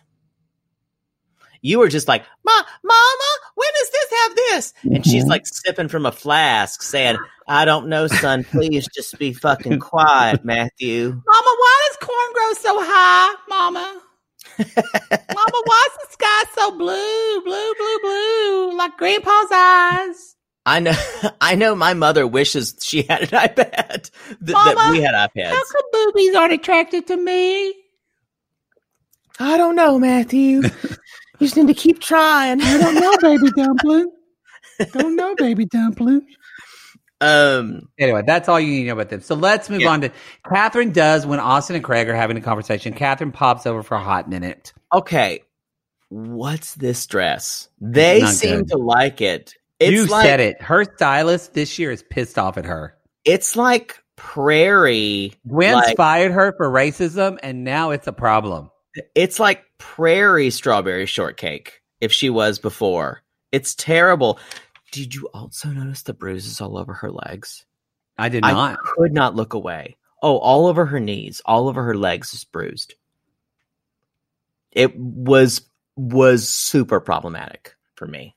You were just like, Ma, Mama, when does this have this? And she's Mhm. like sipping from a flask, saying, I don't know, son. Please just be fucking quiet, Matthew. Mama, why does corn grow so high, Mama? [laughs] Mama, why is the sky so blue, blue, blue, blue, like Grandpa's eyes? I know, [laughs] I know. My mother wishes she had an iPad. th- that we had iPads. How come boobies aren't attracted to me? I don't know, Matthew. [laughs] you just need to keep trying. I don't know, baby dumpling. Don't know, baby dumpling. Um, Anyway, that's all you need to know about them. So let's move Yeah. on to Kathryn. Does when Austen and Craig are having a conversation, Kathryn pops over for a hot minute. okay. What's this dress? They seem good. to like it. It's you like, said it. Her stylist this year is pissed off at her. It's like prairie. Gwen's like, fired her for racism, and now it's a problem. It's like prairie strawberry shortcake if she was before. It's terrible. Did you also notice the bruises all over her legs? I did not. I could not look away. Oh, all over her knees, all over her legs is bruised. It was was super problematic for me.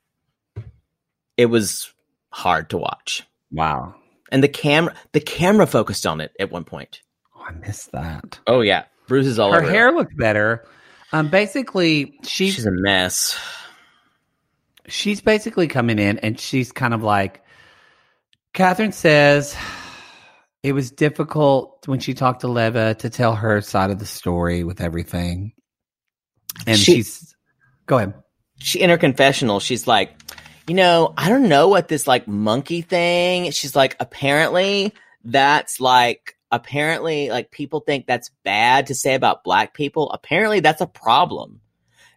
It was hard to watch. wow. And the camera the camera focused on it at one point. Oh, I missed that. Oh yeah. Bruises all Her over. Her hair looked better. Um, basically, she's She's a mess. she's basically coming in and she's kind of like Kathryn says it was difficult when she talked to Leva to tell her side of the story with everything. And She- she's go ahead. she in her confessional, she's like, you know, I don't know what this like monkey thing. She's like, apparently that's like apparently like people think that's bad to say about black people. Apparently that's a problem.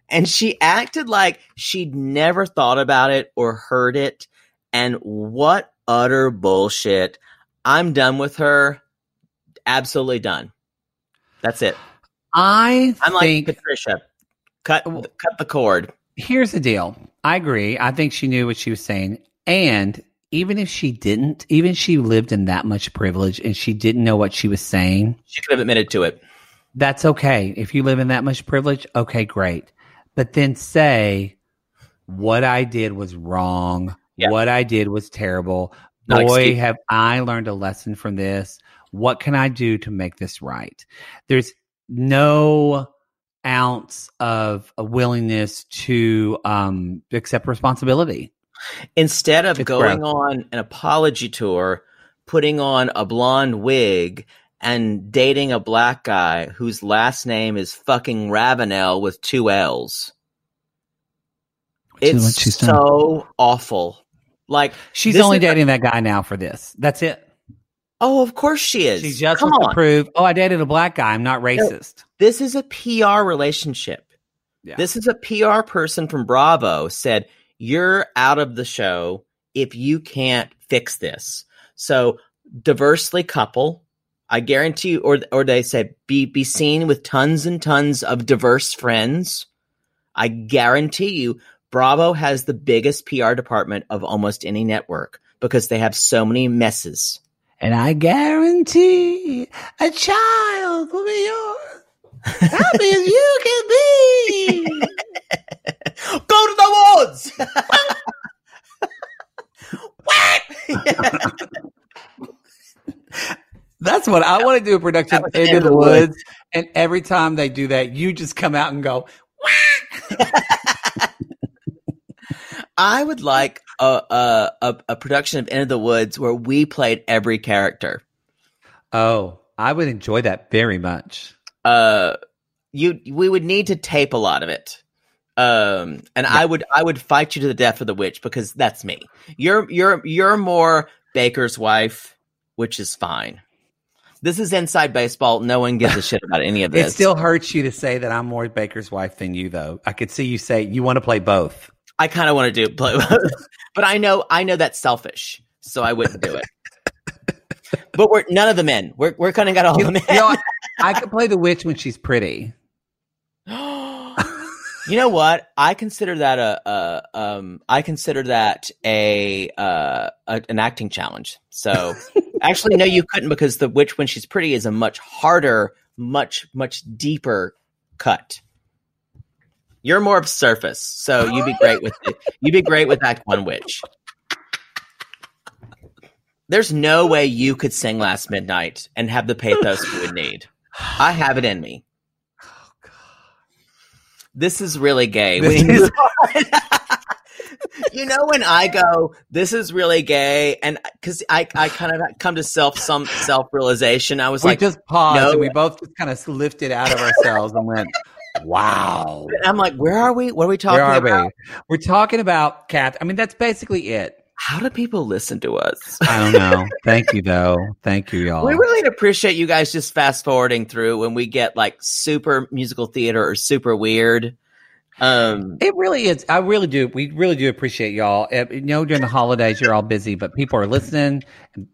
And she acted like she'd never thought about it or heard it. And what utter bullshit. I'm done with her. Absolutely done. That's it. I I'm like Patricia. Cut cut the cord. here's the deal. I agree. I think she knew what she was saying. And even if she didn't, even if she lived in that much privilege and she didn't know what she was saying, She could have admitted to it. that's okay. If you live in that much privilege, okay, great. But then say, what I did was wrong. Yeah. What I did was terrible. Not Boy, excuse. have I learned a lesson from this. What can I do to make this right? There's no ounce of a willingness to um, accept responsibility. Instead of It's going on an apology tour, putting on a blonde wig and dating a black guy whose last name is fucking Ravenell with two L's. It's she's done. so awful. Like She's only dating that guy now for this. That's it. Oh, of course she is. She just Come wants to prove, oh, I dated a black guy. I'm not racist. This is a PR relationship. Yeah. This is a PR person from Bravo said, You're out of the show if you can't fix this. So diversely couple. I guarantee you, or or they said be be seen with tons and tons of diverse friends. I guarantee you, Bravo has the biggest PR department of almost any network because they have so many messes. And I guarantee a child will be yours. Happy as you can be. [laughs] Go to the woods. what? That's what I want to do a production into the woods. And every time they do that, you just come out and go, I would like a, a a a production of Into the Woods where we played every character. Oh, I would enjoy that very much. Uh, you we would need to tape a lot of it. Um, and I would I would fight you to the death for the witch because that's me. You're you're you're more Baker's wife, which is fine. This is inside baseball. No one gives a shit about any of [laughs] this. It still hurts you to say that I'm more Baker's wife than you, though. I could see you say you want to play both. I kind of want to do it, but, [laughs] but I know I know that's selfish, so I wouldn't do it. [laughs] but we're none of the men. We're we're kind of got all You, the men. you know, I, I could play the witch when she's pretty. You know what? I consider that a, a um I consider that a uh a, an acting challenge. So [laughs] actually no you couldn't because the witch when she's pretty is a much harder, much much deeper cut. You're more of surface, so you'd be great with it. You'd be great with Act One Witch. There's no way you could sing Last Midnight and have the pathos you would need. I have it in me. This is really gay. [laughs] [laughs] You know when I go, this is really gay, and uh, because I, I kind of come to self some self realization. I was we like, just paused no. and we both just kind of lifted out of ourselves and went, "Wow." I'm like, where are we? What are we talking Where are about? we? We're talking about Kath. I mean, that's basically it. How do people listen to us? I don't know. Thank you, though. Thank you, [laughs] y'all. We really appreciate you guys just fast forwarding through when we get like super musical theater or super weird. Um, It really is. I really do. We really do appreciate y'all. Uh, You know, during the holidays, you're all busy, but people are listening.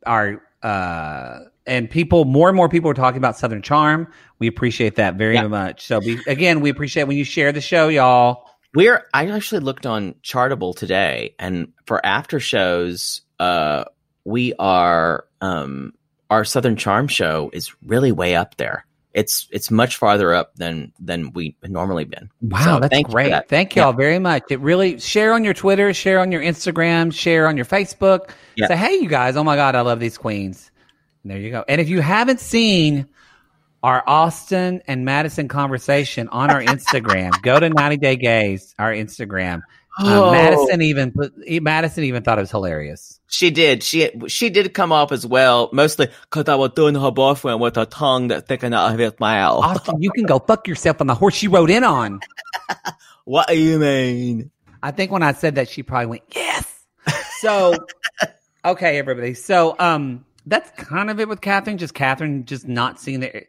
Are uh, and people more and more people are talking about Southern Charm. We appreciate that very Yeah. much. So, we, again, we appreciate when you share the show, y'all. We're I actually looked on Chartable today, and for after shows, uh, we are um our Southern Charm show is really way up there. It's it's much farther up than than we normally been. Wow, So that's thank you great. that. Thank y'all very much. It really share on your Twitter, share on your Instagram, share on your Facebook. Yeah. Say, hey, you guys! Oh my God, I love these queens. And there you go. And if you haven't seen our Austen and Madison conversation on our Instagram, [laughs] go to 90 Day Gays, our Instagram. Oh. Um, Madison even put, Madison even thought it was hilarious. She did. She she did come up as well, mostly because I was doing her boyfriend with a tongue that sticking out of his mouth. Austen, you can go fuck yourself on the horse you rode in on. [laughs] what do you mean? I think when I said that, she probably went, yes. So, [laughs] okay, everybody. So, um, that's kind of it with Kathryn. Just Kathryn just not seeing the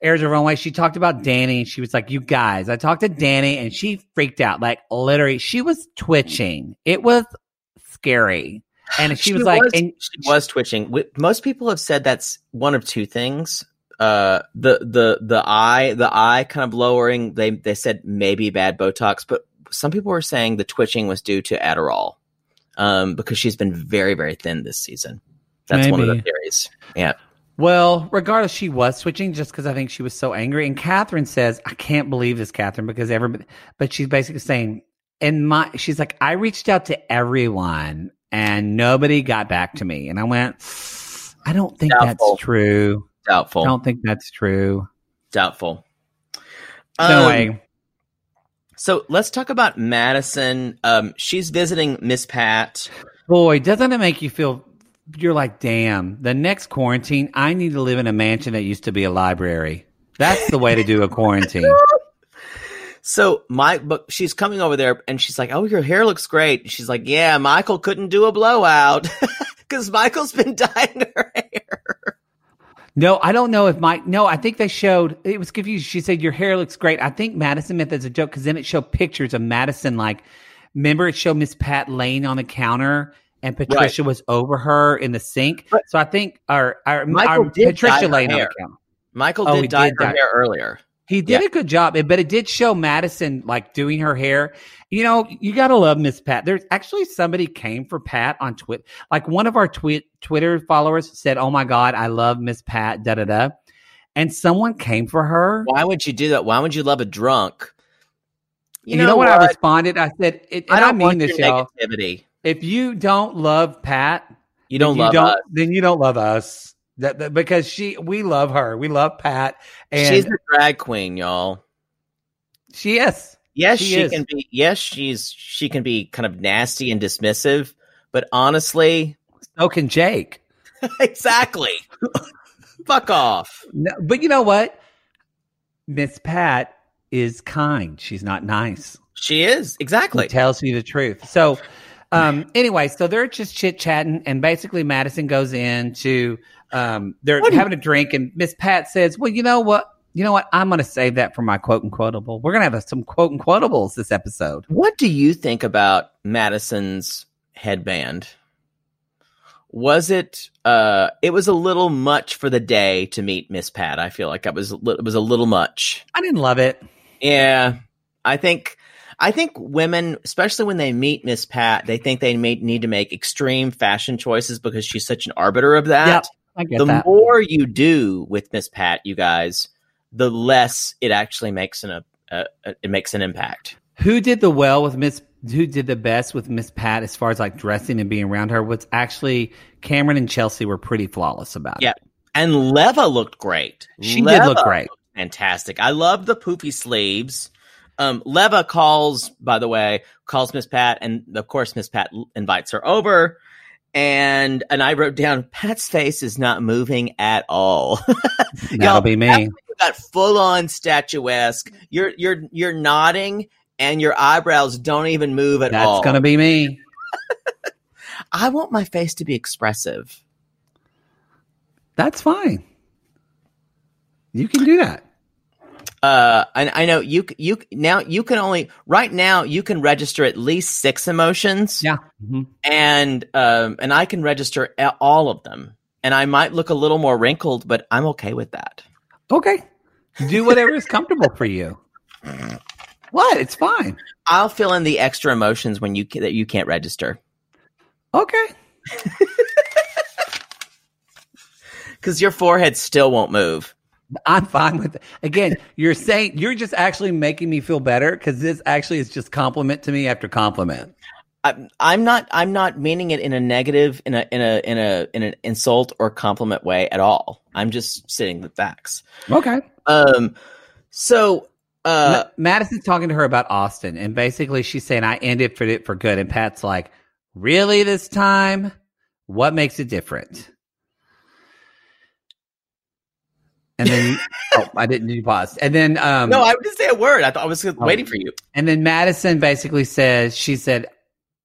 airs her own way. She talked about Danni. and She was like, you guys, I talked to Danni and she freaked out. Like, literally, she was twitching. It was scary. And she, was like, and she was twitching. Most people have said that's one of two things. Uh, the the the eye the eye kind of lowering. They they said maybe bad Botox, but some people were saying the twitching was due to Adderall, um, because she's been very very thin this season. That's one of the theories. Yeah. Well, regardless, she was switching just because I think she was so angry. And Kathryn says, I can't believe this, Kathryn, because everybody, but she's basically saying, and my, she's like, I reached out to everyone and nobody got back to me. And I went, I don't think Doubtful. that's true. Doubtful. I don't think that's true. Doubtful. So Um, anyway, So let's talk about Madison. Um, she's visiting Miss Pat. boy, doesn't it make you feel, you're like, damn, the next quarantine, I need to live in a mansion that used to be a library. That's the way to do a [laughs] quarantine. So my, but she's coming over there and she's like, "Oh, your hair looks great." She's like, "Yeah, Michael couldn't do a blowout [laughs] because Michael's been [laughs] dyeing her hair." No, I don't know if my no. I think they showed it was confused. She said your hair looks great. I think Madison meant as a joke because then it showed pictures of Madison. Like, remember it showed Miss Pat laying on the counter and Patricia was over her in the sink. But- so I think our our, Michael our Patricia her hair. Michael Oh, did dye did her dye- hair earlier. He did Yeah. a good job, but it did show Madison like doing her hair. You know, you gotta love Miss Pat. There's actually somebody came for Pat on Twitter. Like one of our tweet Twitter followers said, "Oh my God, I love Miss Pat." Da da da. And someone came for her. Why would you do that? Why would you love a drunk? You, know, what, I responded? I said, it, and I I, don't mean want this, negativity. If you don't love Pat, You don't love you don't, us. then you don't love us. That, that- because she, we love her. We love Pat, and She's a drag queen, y'all. she is. Yes, She she, is. can be. Yes, she's she can be kind of nasty and dismissive, but honestly, So can Jake. [laughs] exactly. Fuck off. No, but you know what? Miss Pat is kind. She's not nice. She is She exactly. tells you the truth. So, um, anyway, so they're just chit chatting, and basically Madison goes in to um, they're What do you- having a drink, and Miss Pat says, "Well, you know what? You know what? I'm going to save that for my quote and quotable. We're going to have some quote and quotables this episode. What do you think about Madison's headband? Was it uh it was a little much for the day to meet Miss Pat. I feel like it was it was a little much. I didn't love it. Yeah. I think I think women, especially when they meet Miss Pat, they think they may need to make extreme fashion choices because she's such an arbiter of that. Yep, I get the that. more you do with Miss Pat, you guys, the less it actually makes an uh, uh, it makes an impact. Who did the well with Miss? Who did the best with Miss Pat as far as like dressing and being around her? Was actually Cameron and Chelsea were pretty flawless about Yeah. it. And Leva looked great. She did look great. fantastic. I love the poofy sleeves. Um, Leva calls, by the way, calls Miss Pat, and of course Miss Pat invites her over. And and I wrote down Pat's face is not moving at all. [laughs] That'll be me. You got full on statuesque. You're you're you're nodding, and your eyebrows don't even move at all. That's going to be me. [laughs] I want my face to be expressive. That's fine. You can do that. Uh, I, I know you you now you can only right now you can register at least six emotions. Yeah. Mhm. and um and I can register all of them, and I might look a little more wrinkled, but I'm okay with that. Okay. Do whatever is comfortable for you. What? It's fine. I'll fill in the extra emotions when you that you can't register Okay. [laughs] because your forehead still won't move. I'm fine with it. Again, you're saying you're just actually making me feel better because this actually is just compliment to me after compliment. I, I'm not. I'm not meaning it in a negative, in a in a in a in an insult or compliment way at all. I'm just stating the facts. Okay. Um. So. Uh. Ma- Madison's talking to her about Austen, and basically she's saying, "I ended for it for good." And Pat's like, "Really this time? What makes it different?" And then, oh, I didn't do pause. And then, um, no, I didn't say a word. I thought I was waiting for you. And then Madison basically says, she said,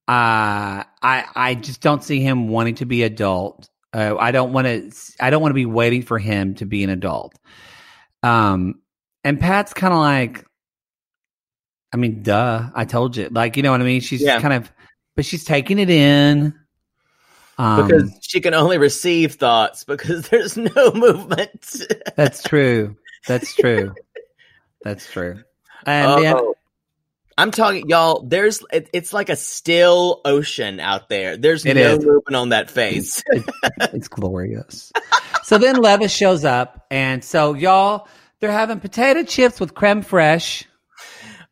uh, I, I just don't see him wanting to be adult. Uh, I don't want to, I don't want to be waiting for him to be an adult. Um, and Pat's kind of like, I mean, duh, I told you, like, you know what I mean? She's Yeah. kind of, but she's taking it in. Um, because she can only receive thoughts because [laughs] there's no movement. that's true. That's [laughs] true. that's true. And yeah, Oh. I'm talking, y'all. There's it, it's like a still ocean out there. There's It no is. movement on that face. it's glorious. so then Levis shows up, and so y'all, they're having potato chips with creme fraiche.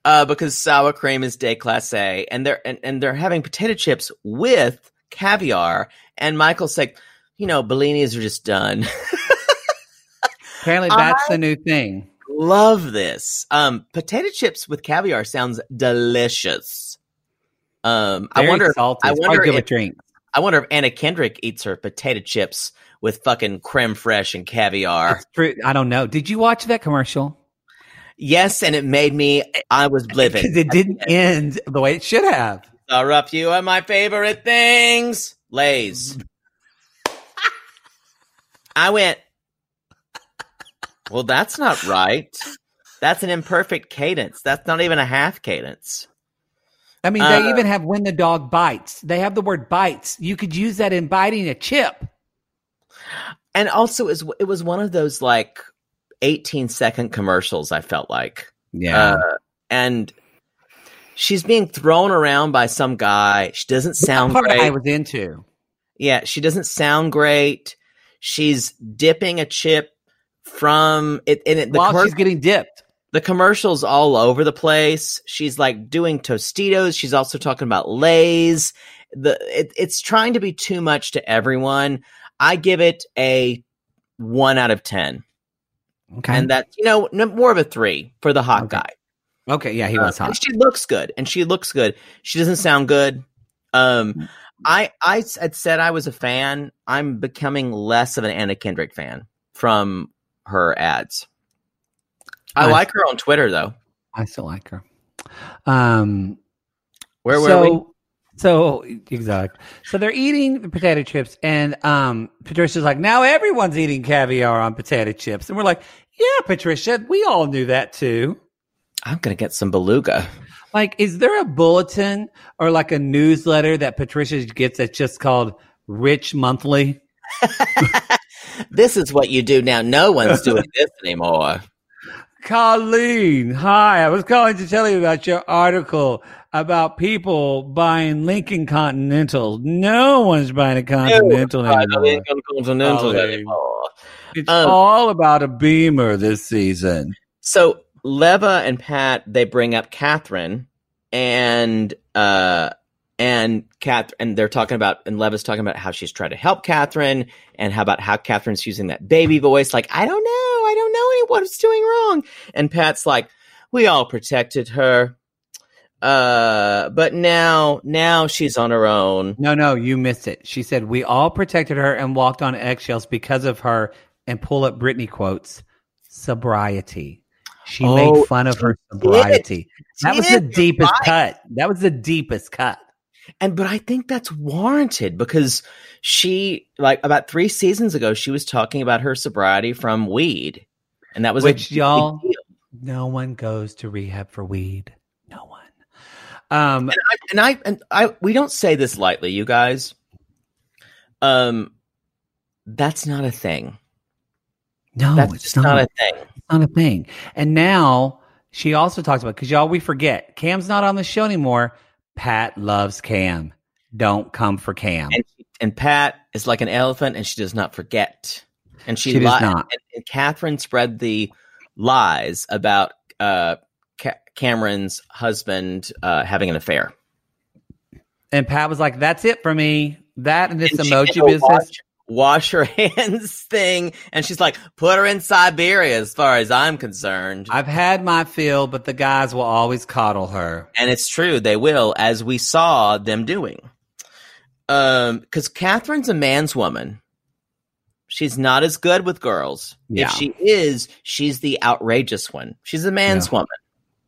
uh, because sour cream is day déclassé, and they're and, and they're having potato chips with caviar. And Michael's like, you know, Bellinis are just done. [laughs] Apparently, that's the new thing. Love this. Um, potato chips with caviar sounds delicious. Um, I wonder. salty. I wonder if drink. I wonder if Anna Kendrick eats her potato chips with fucking creme fraiche and caviar. It's true. I don't know. Did you watch that commercial? yes, and it made me. I was [laughs] Because it didn't end the way it should have. Sour up you are my favorite things. Lays. I went. Well, that's not right. That's an imperfect cadence. That's not even a half cadence. I mean, Uh, they even have when the dog bites. They have the word bites. You could use that in biting a chip. And also, it was, it was one of those like 18 second commercials, I felt like. Yeah. Uh, and she's being thrown around by some guy. She doesn't sound part great. I was into. Yeah, she doesn't sound great. She's dipping a chip from it, and it, the, While she's getting dipped. the commercials all over the place. She's like doing Tostitos. She's also talking about Lay's. The it, it's trying to be too much to everyone. I give it a one out of ten, Okay. and that you know more of a three for the hot Okay. guy. Okay. Yeah, he was Uh, hot. And she looks good, and she looks good. She doesn't sound good. Um, I had said I was a fan. I'm becoming less of an Anna Kendrick fan from her ads. I I- like her on Twitter though. I still like her. Um, Where were so, we? So exactly. So they're eating the potato chips, and um, Patricia's like, now everyone's eating caviar on potato chips, and we're like, yeah, Patricia, we all knew that too. I'm gonna get some beluga. Like, is there a bulletin or like a newsletter that Patricia gets that's just called Rich Monthly? [laughs] This is what you do now. No one's doing [laughs] this anymore. Colleen, hi. I was calling to tell you about your article about people buying Lincoln Continentals. No one's buying a Continental I anymore. don't continental anymore. It's Um, all about a Beamer this season. So Leva and Pat they bring up Kathryn and uh and Kath and they're talking about and Leva's talking about how she's trying to help Kathryn and how about how Kathryn's using that baby voice like I don't know I don't know any what's doing wrong and Pat's like we all protected her uh but now now she's on her own No, no, you missed it. She said we all protected her and walked on eggshells because of her. And pull up Britney quotes sobriety. She Oh, made fun of her sobriety. That was the deepest right. cut. That was the deepest cut. And but I think that's warranted because she like about three seasons ago she was talking about her sobriety from weed, and that was Which, y'all- deal. No one goes to rehab for weed. No one. Um, And I, and I and I we don't say this lightly, you guys. Um, that's not a thing. no, that's it's not. not a thing. Not a thing. And now she also talks about because y'all we forget Cam's not on the show anymore. Pat loves Cam. Don't come for Cam. And and Pat is like an elephant, and she does not forget. And she, She does li- not. And, and Kathryn spread the lies about uh Ca- Cameron's husband uh having an affair. And Pat was like, "That's it for me. That and this And emoji business." Wash, wash her [laughs] hands thing, and she's like, "Put her in Siberia." As far as I'm concerned, I've had my fill, but the guys will always coddle her. and it's true they will, as we saw them doing. Um, because Kathryn's a man's woman. She's not as good with girls. Yeah. If she is, she's the outrageous one. She's a man's Yeah. woman.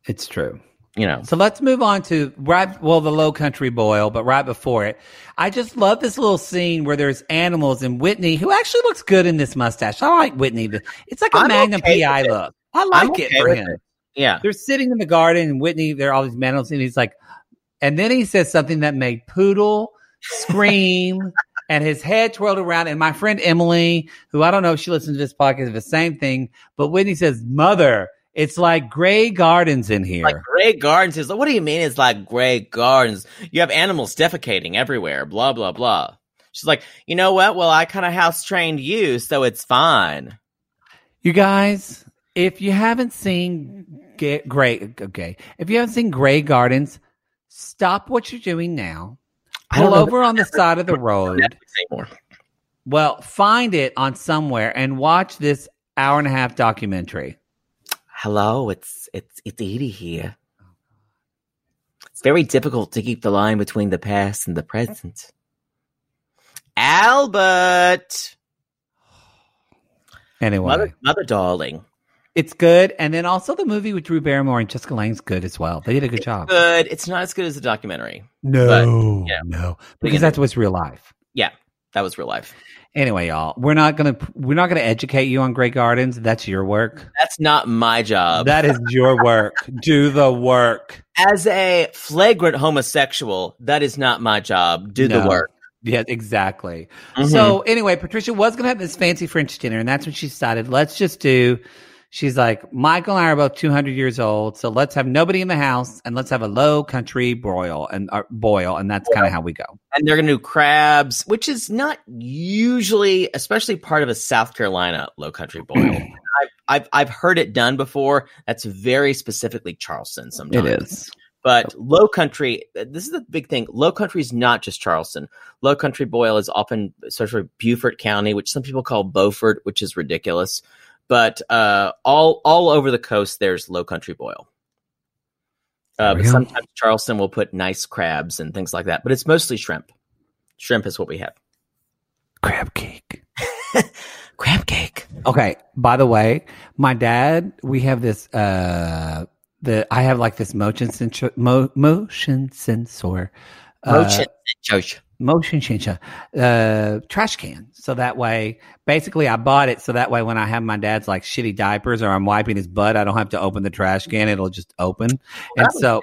It's true. You know. So let's move on to right, well, the low country boil, but right before it, I just love this little scene where there's animals and Whitney, who actually looks good in this mustache. I like Whitney. It's like a I'm Magnum okay PI look. I like it for him. it. Yeah. They're sitting in the garden and Whitney, there are all these animals and he's like, and then he says something that made Poodle scream [laughs] and his head twirled around. And my friend Emily, who I don't know if she listens to this podcast, the same thing, but Whitney says, Mother, it's like Grey Gardens in here. Like Grey Gardens is what do you mean it's like Grey Gardens? You have animals defecating everywhere, blah blah blah. She's like, you know what? Well, I kind of house trained you, so it's fine. You guys, if you haven't seen Ga- Gray, okay, if you haven't seen Grey Gardens, stop what you're doing now. Pull over on the side of the road. Well, find it on somewhere and watch this hour and a half documentary. Hello, it's it's it's Edie here. Oh, it's very difficult to keep the line between the past and the present. Albert, [sighs] Anyway, mother, mother, darling, it's good. And then also the movie with Drew Barrymore and Jessica Lange's good as well. They did a good job. good. It's not as good as the documentary. No, But, yeah. no, because that's what's real life. Yeah, that was real life. Anyway, y'all, we're not gonna we're not gonna educate you on Grey Gardens. That's your work. That's not my job. That is your work. Do the work. As a flagrant homosexual, that is not my job. Do the work. Yeah, exactly. Mhm. So anyway, Patricia was gonna have this fancy French dinner, and that's when she decided, let's just do. She's like, Michael and I are both 200 years old, so let's have nobody in the house, and let's have a low country broil and uh, boil, and that's kind of how we go. and they're going to do crabs, which is not usually, especially part of a South Carolina low country boil. [clears throat] I've, I've I've heard it done before. That's very specifically Charleston. Sometimes is. but low country. This is the big thing. Low country is not just Charleston. Low country boil is often especially Beaufort County, which some people call Beaufort, which is ridiculous. But uh, all all over the coast, there's low country boil. Uh, but sometimes Charleston will put nice crabs and things like that. But it's mostly shrimp. Shrimp is what we have. Crab cake. [laughs] Crab cake. Okay. By the way, my dad, we have this. uh the I have like this motion sensor, mo, motion sensor uh, Motion Josh. Motion changer uh trash can. So that way basically i bought it so that way when i have my dad's like shitty diapers or i'm wiping his butt i don't have to open the trash can. It'll just open. And so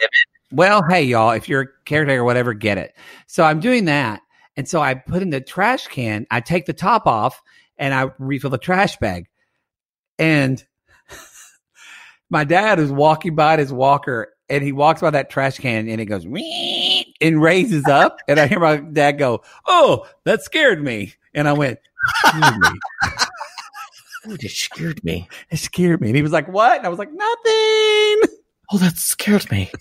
well hey y'all if you're a caretaker or whatever get it. So i'm doing that. And so i put in the trash can i take the top off and i refill the trash bag. And [laughs] my dad is walking by his walker and he walks by that trash can and it goes and raises up and I hear my dad go, "Oh, that scared me." And I went, "Scared me." [laughs] Ooh, it scared me. It scared me. And he was like, "What?" And I was like, "Nothing." Oh, that scared me.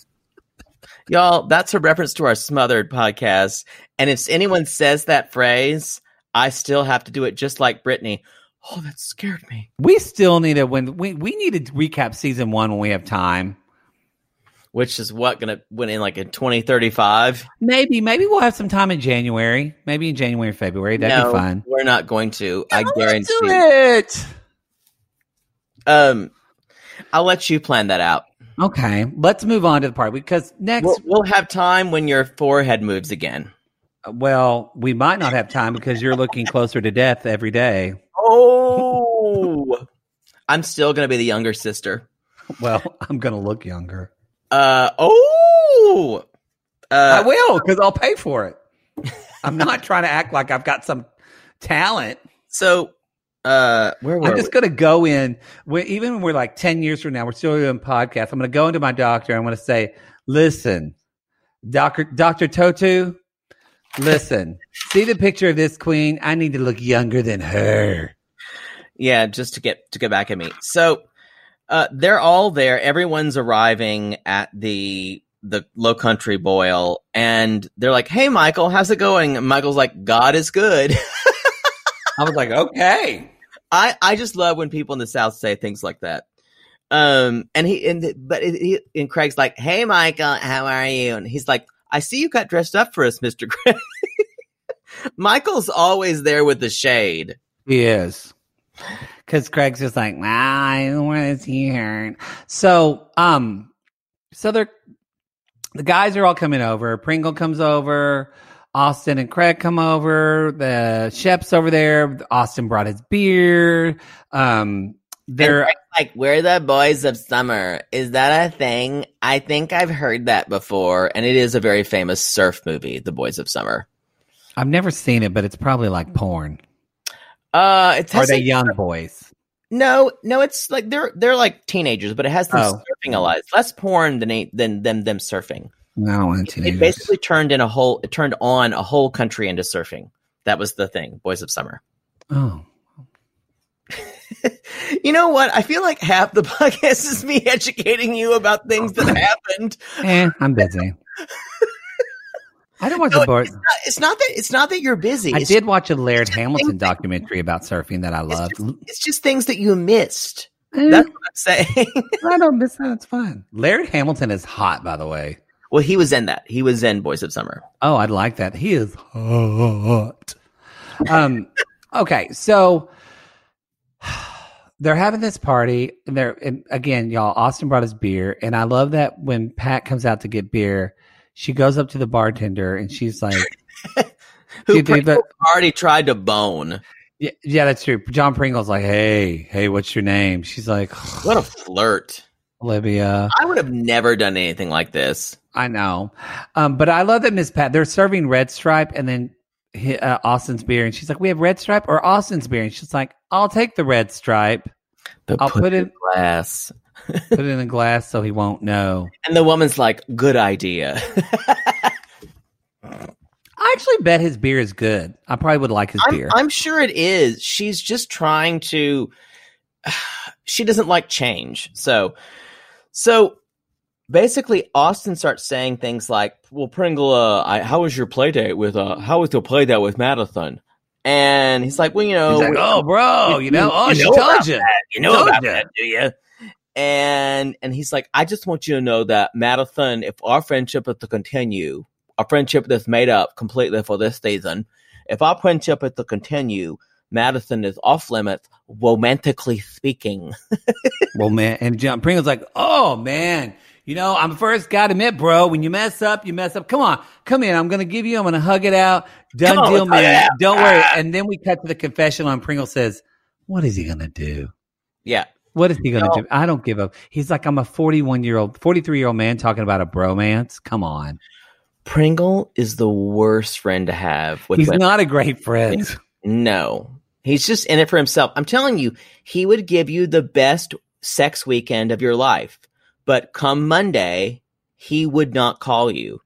Y'all, that's a reference to our smothered podcast. And if anyone says that phrase, I still have to do it just like Brittany. Oh, that scared me. We still need to when we we need to recap season 1 when we have time. Which is what gonna went in like in 2035. Maybe maybe we'll have some time in January. Maybe in January, February. That'd no, be fun. We're not going to. I guarantee. it. Um, I'll let you plan that out. Okay, let's move on to the part because next, We'll, we'll have time when your forehead moves again. well, we might not have time because you're looking closer to death every day. Oh, [laughs] I'm still gonna be the younger sister. Well, [laughs] I'm going to look younger. Uh oh. I Uh, will because I'll pay for it. [laughs] I'm not trying to act like I've got some talent. so, uh, where were I'm just going to go in. we even when we're like 10 years from now, we're still doing podcasts. I'm going to go into my doctor. I'm going to say, listen, Dr. Dr. Totu, listen, see the picture of this queen. I need to look younger than her. Yeah, just to get to get back at me. So, uh, they're all there. Everyone's arriving at the the Low Country Boil, and they're like, "Hey, Michael, how's it going?" And Michael's like, "God is good." [laughs] I was like, okay. I I just love when people in the South say things like that. Um, and he and but he, and Craig's like, "Hey, Michael, how are you?" And he's like, "I see you got dressed up for us, Mister Craig." [laughs] Michael's always there with the shade. He is. Because Craig's just like, wow, I don't want to see her. So, um, so they're, the guys are all coming over. Pringle comes over. Austin and Craig come over. The chef's over there. Austin brought his beer. Um, they're, like, "We're the boys of summer." Is that a thing? I think I've heard that before, and it is a very famous surf movie, The Boys of Summer. I've never seen it, but it's probably like porn. Uh, it Are they like- young boys? No, no, it's like they're they're like teenagers, but it has them Oh. surfing a lot. It's less porn than than them them surfing. No, I It basically turned in a whole it turned on a whole country into surfing. That was the thing, Boys of Summer. oh. [laughs] You know what? I feel like half the [laughs] podcast is me educating you about things that [laughs] happened. Eh, I'm busy. I don't watch No, the board. It's not, it's not that it's not that you're busy. I It's, did watch a Laird Hamilton things that- documentary about surfing that I it's loved. just, it's just things that you missed. Eh, That's what I'm saying. [laughs] I don't miss that. It's fun. Laird Hamilton is hot, by the way. well, he was in that. He was in Boys of Summer. Oh, I'd like that. He is hot. Um. [laughs] Okay, so [sighs] they're having this party, and they're and again, y'all. Austin brought his beer, and I love that when Pat comes out to get beer, she goes up to the bartender and she's like, [laughs] Who Dude, they- Pringle already tried to bone. "Yeah, yeah, that's true." John Pringle's like, "Hey, hey, what's your name?" She's like, [sighs] What a flirt. "Olivia." I would have never done anything like this. I know, um, but I love that Miss Pat. They're serving Red Stripe and then uh, Austin's beer, and she's like, "We have Red Stripe or Austin's beer," and she's like, "I'll take the Red Stripe, But I'll put in it- glass. [laughs] put it in a glass so he won't know." And the woman's like, good idea. [laughs] I actually bet his beer is good. I probably would like his I'm, beer. I'm sure it is. She's just trying to. [sighs] She doesn't like change. So, so basically, Austin starts saying things like, "Well, Pringle, uh, I, how was your play date with uh, how was your play date with Madison?" And he's like, "Well, you know, He's like, "Oh, bro, you know, oh, you she know told about you." you know Told about ya. that, do you?" And and he's like, "I just want you to know that Madison, if our friendship is to continue, a friendship that's made up completely for this season, if our friendship is to continue." Madison is off limits, romantically speaking. [laughs] Well, man, and John Pringle's like, "Oh man, You know, I'm first got to admit, bro, when you mess up, you mess up. Come on, come in. I'm going to give you, I'm going to hug it out. Done on, deal, let's hug it man. Don't worry. And then we cut to the confessional, and Pringle says, What is he going to do? Yeah. What is he going to No. do? I don't give up. He's like, I'm a 41 year old, 43 year old man talking about a bromance. Come on. Pringle is the worst friend to have with He's women. not a great friend. No. He's just in it for himself. I'm telling you, he would give you the best sex weekend of your life. But come Monday, he would not call you.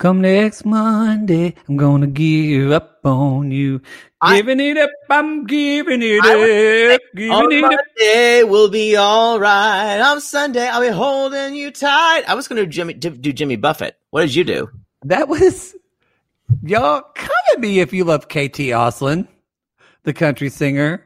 Come next Monday, I'm going to give up on you. I- Giving it up, I'm giving it I up. Giving On it up. Monday will be all right. On Sunday, I'll be holding you tight. I was going to do Jimmy, do Jimmy Buffett. What did you do? That was y'all come at me if you love KT Oslin, the country singer.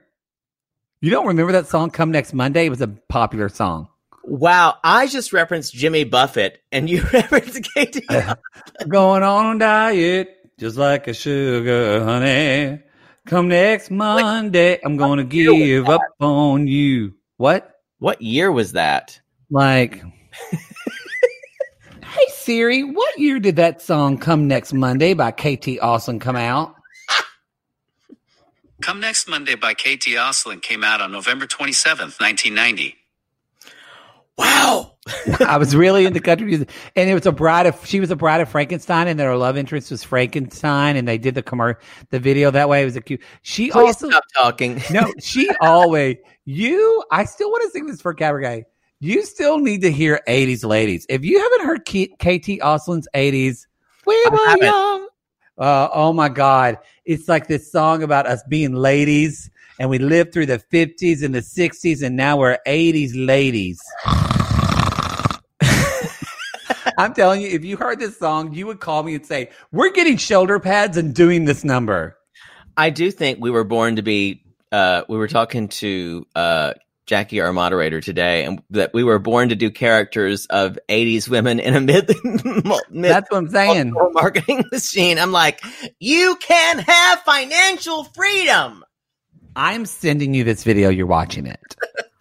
You don't remember that song Come Next Monday? It was a popular song. Wow, I just referenced Jimmy Buffett, and you [laughs] referenced Katie. [laughs] Going on a diet, just like a sugar honey. Come next Monday, I'm gonna give up on you. What? what year was that? Like [laughs] Hey Siri, what year did that song Come Next Monday by KT Oslin come out? Come Next Monday by KT Oslin came out on November 27th, 1990. Wow. [laughs] I was really into country music, and it was a bride of. She was a bride of Frankenstein, and their love interest was Frankenstein, and they did the commercial, the video that way. It was a cute. She Please also stop talking. [laughs] no, she always you. I still want to sing this for Cabaret. You still need to hear '80s ladies. If you haven't heard K- KT Oslin's '80s, we were young. Uh, oh my God! It's like this song about us being ladies, and we lived through the '50s and the '60s, and now we're '80s ladies. I'm telling you, if you heard this song, you would call me and say, "We're getting shoulder pads and doing this number." I do think we were born to be. Uh, we were talking to uh, Jackie, our moderator, today, and that we were born to do characters of '80s women in a mid, [laughs] mid That's what I'm saying. marketing [laughs] machine. I'm like, you can have financial freedom. I'm sending you this video. You're watching it. [laughs]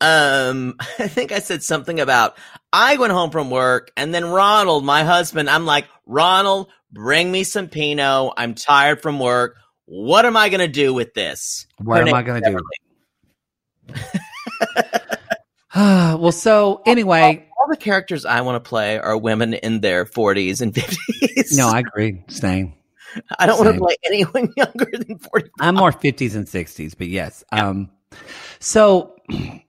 Um, [laughs] I think I said something about I went home from work and then Ronald, my husband, I'm like, Ronald, bring me some Pinot. I'm tired from work. What am I going to do with this? What Her am I going to do? [sighs] Well, so anyway, All the characters I want to play are women in their 40s and 50s. no, I agree. Same. I don't want to play anyone [laughs] younger than 40. I'm more 50s and 60s, but yes. Um, so [clears throat]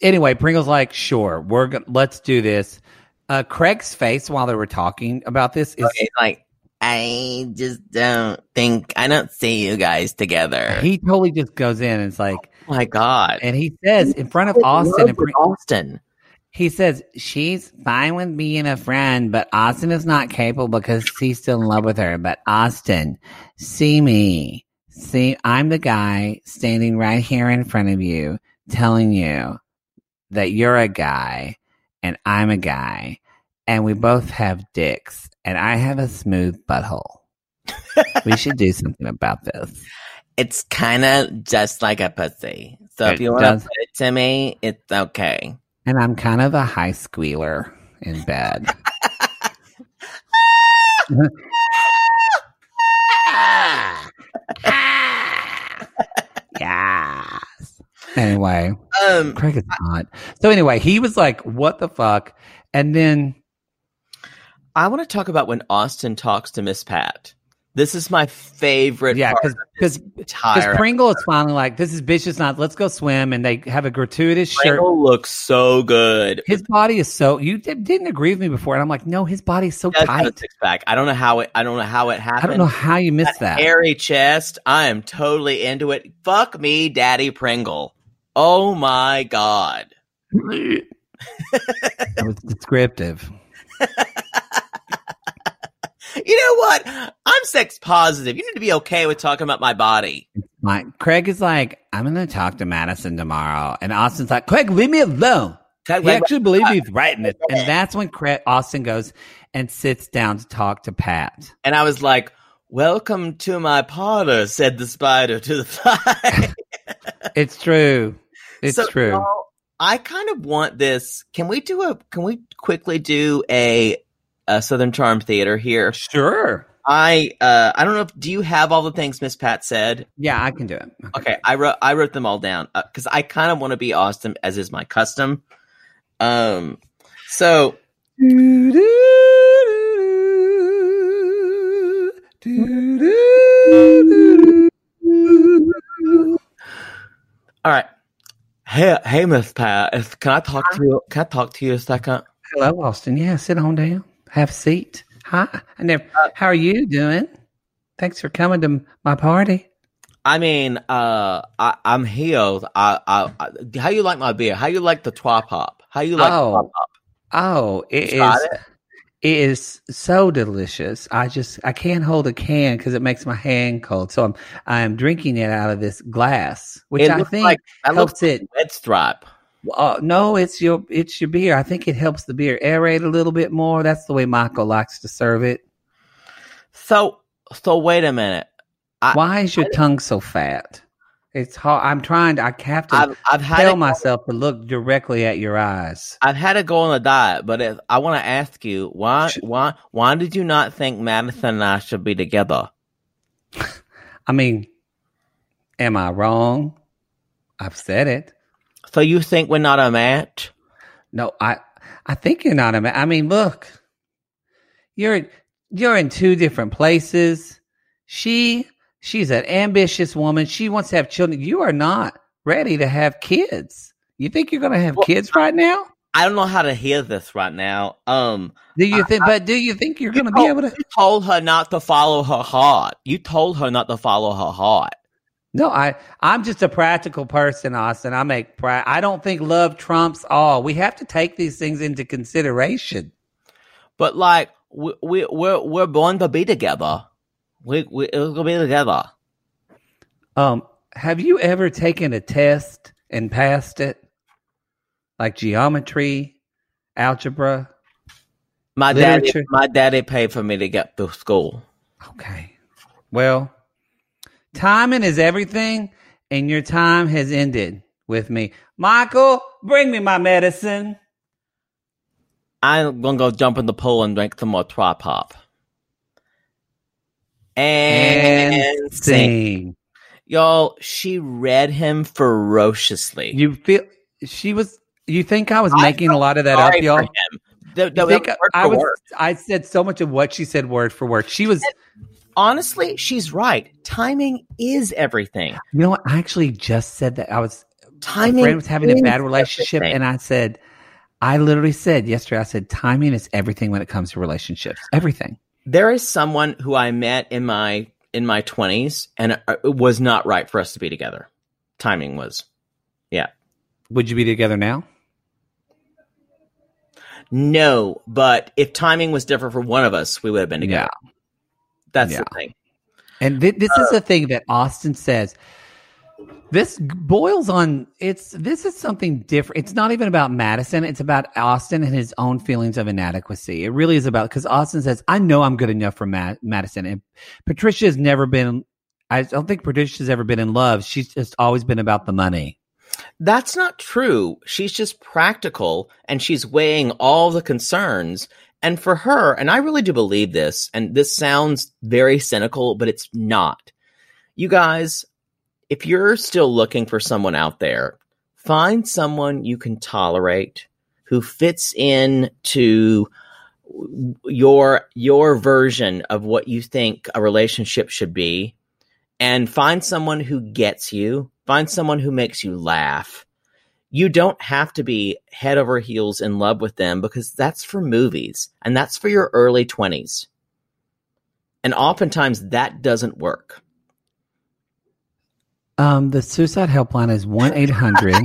anyway, Pringle's like, sure, we're to let's do this. Uh, Craig's face while they were talking about this is Okay, like, I just don't think, I don't see you guys together. he totally just goes in and it's like, oh my God. and he says in front of Austin, and Pring- Austin. he says she's fine with being a friend, but Austin is not capable because he's still in love with her. But Austin, see me, see, I'm the guy standing right here in front of you, telling you that you're a guy and I'm a guy, and we both have dicks, and I have a smooth butthole. [laughs] we should do something about this. It's kind of just like a pussy. So It if you want to put it to me, it's okay. And I'm kind of a high squealer in bed. [laughs] [laughs] yes. Anyway, Um, Craig is hot. So anyway, he was like, "What the fuck?" And then I want to talk about when Austin talks to Miss Pat. This is my favorite. yeah, because of because this because entire. Pringle is finally like, "This is bitch. It's not. Let's go swim." And they have a gratuitous shirt. Pringle looks so good. His body is so. You di- didn't agree with me before, and I'm like, no, his body is so He does have a tight. six pack. I don't know how it. I don't know how it happened. I don't know how you missed that. Hairy chest. I am totally into it. Fuck me, Daddy Pringle. Oh my god. [laughs] That was descriptive. [laughs] You know what? I'm sex positive. You need to be okay with talking about my body. My Craig is like, I'm gonna talk to Madison tomorrow, and Austin's like, Craig, leave me alone. He actually believes he's uh, writing it, and that's when Craig, Austin goes and sits down to talk to Pat. And I was like, Welcome to my parlor, said the spider to the [laughs] fly. It's true. It's So, true. I kind of want this. Can we do a? Can we quickly do a, a Southern Charm Theater here? Sure. I uh I don't know. if Do you have all the things Miss Pat said? Yeah, I can do it. Okay, I wrote I wrote them all down because I kind of want to be Austin as is my custom. Um, so all right. Hey, hey, Miss Pat, can I talk to you? Can I talk to you a second? Hello, Austin. Yeah, sit on down. Have a seat. Hi. I never, how are you doing? Thanks for coming to my party. I mean, uh, I, I'm healed. I, I, I, how you like my beer? How you like the trois pop? How you like Oh, the trois pop? Oh, it is. It is so delicious. I just I can't hold a can because it makes my hand cold. So I'm I'm drinking it out of this glass, which It I think like helps like it. red stripe. Uh, no, it's your it's your beer. I think it helps the beer aerate a little bit more. That's the way Michael likes to serve it. So, so wait a minute. I- Why is your tongue so fat? It's hard. I'm trying to. I have to I've, I've had tell to, myself to look directly at your eyes. I've had to go on a diet, but if, I want to ask you why, why, why did you not think Madison and I should be together? [laughs] I mean, am I wrong? I've said it. So you think we're not a match? No, I I think you're not a man. I mean, look, you're you're in two different places. She she's an ambitious woman. She wants to have children. You are not ready to have kids. You think you're going to have Well, kids right now? I don't know how to hear this right now. Um, Do you think? But do you think you're going to be able to? you told her not to follow her heart. You told her not to follow her heart. No, I I'm just a practical person, Austin. I make pra- I don't think love trumps all. We have to take these things into consideration. But like, we, we we're we're born to be together. We we we're gonna be together. Um, have you ever taken a test and passed it? Like geometry, algebra? My daddy, my daddy paid for me to get through school. Okay. Well, timing is everything, and your time has ended with me. Michael, bring me my medicine. I'm gonna go jump in the pool and drink some more trois pop. And, And sing. sing. Y'all, she read him ferociously. You feel she was. You think I was I making a lot of that up, y'all? The- the- think I was? word. I said so much of what she said word for word. She was. Honestly, she's right. Timing is everything. You know what? I actually just said that. I was my Timing friend was having a bad relationship, everything. and I said, I literally said yesterday, I said, timing is everything when it comes to relationships. Everything. There is someone who I met in my in my twenties, and it it was not right for us to be together. Timing was, yeah, Would you be together now? no. But if timing was different for one of us, we would have been together. That's Yeah. the thing. And thi- this is uh, the thing that Austin says. This boils on it's this is something different. It's not even about Madison. It's about Austin and his own feelings of inadequacy. It really is about because Austin says, "I know I'm good enough for Ma- Madison." And Patricia has never been. I don't think Patricia's ever been in love. She's just always been about the money. That's not true. She's just practical and she's weighing all the concerns. And for her, and I really do believe this, and this sounds very cynical, but it's not. You guys, if you're still looking for someone out there, find someone you can tolerate who fits in to your your version of what you think a relationship should be and find someone who gets you, find someone who makes you laugh. You don't have to be head over heels in love with them because that's for movies and that's for your early 20s. And oftentimes that doesn't work. Um, the suicide helpline is one eight hundred. [laughs]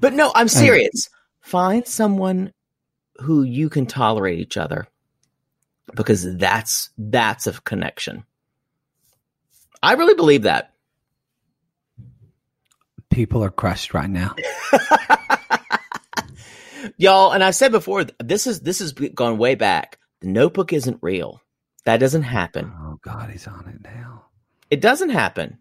But no, I'm serious. Find someone who you can tolerate each other because that's that's a connection. I really believe that. People are crushed right now. [laughs] Y'all, and I've said before, this is this has gone way back. The notebook isn't real. That doesn't happen. Oh God, he's on it now. It doesn't happen.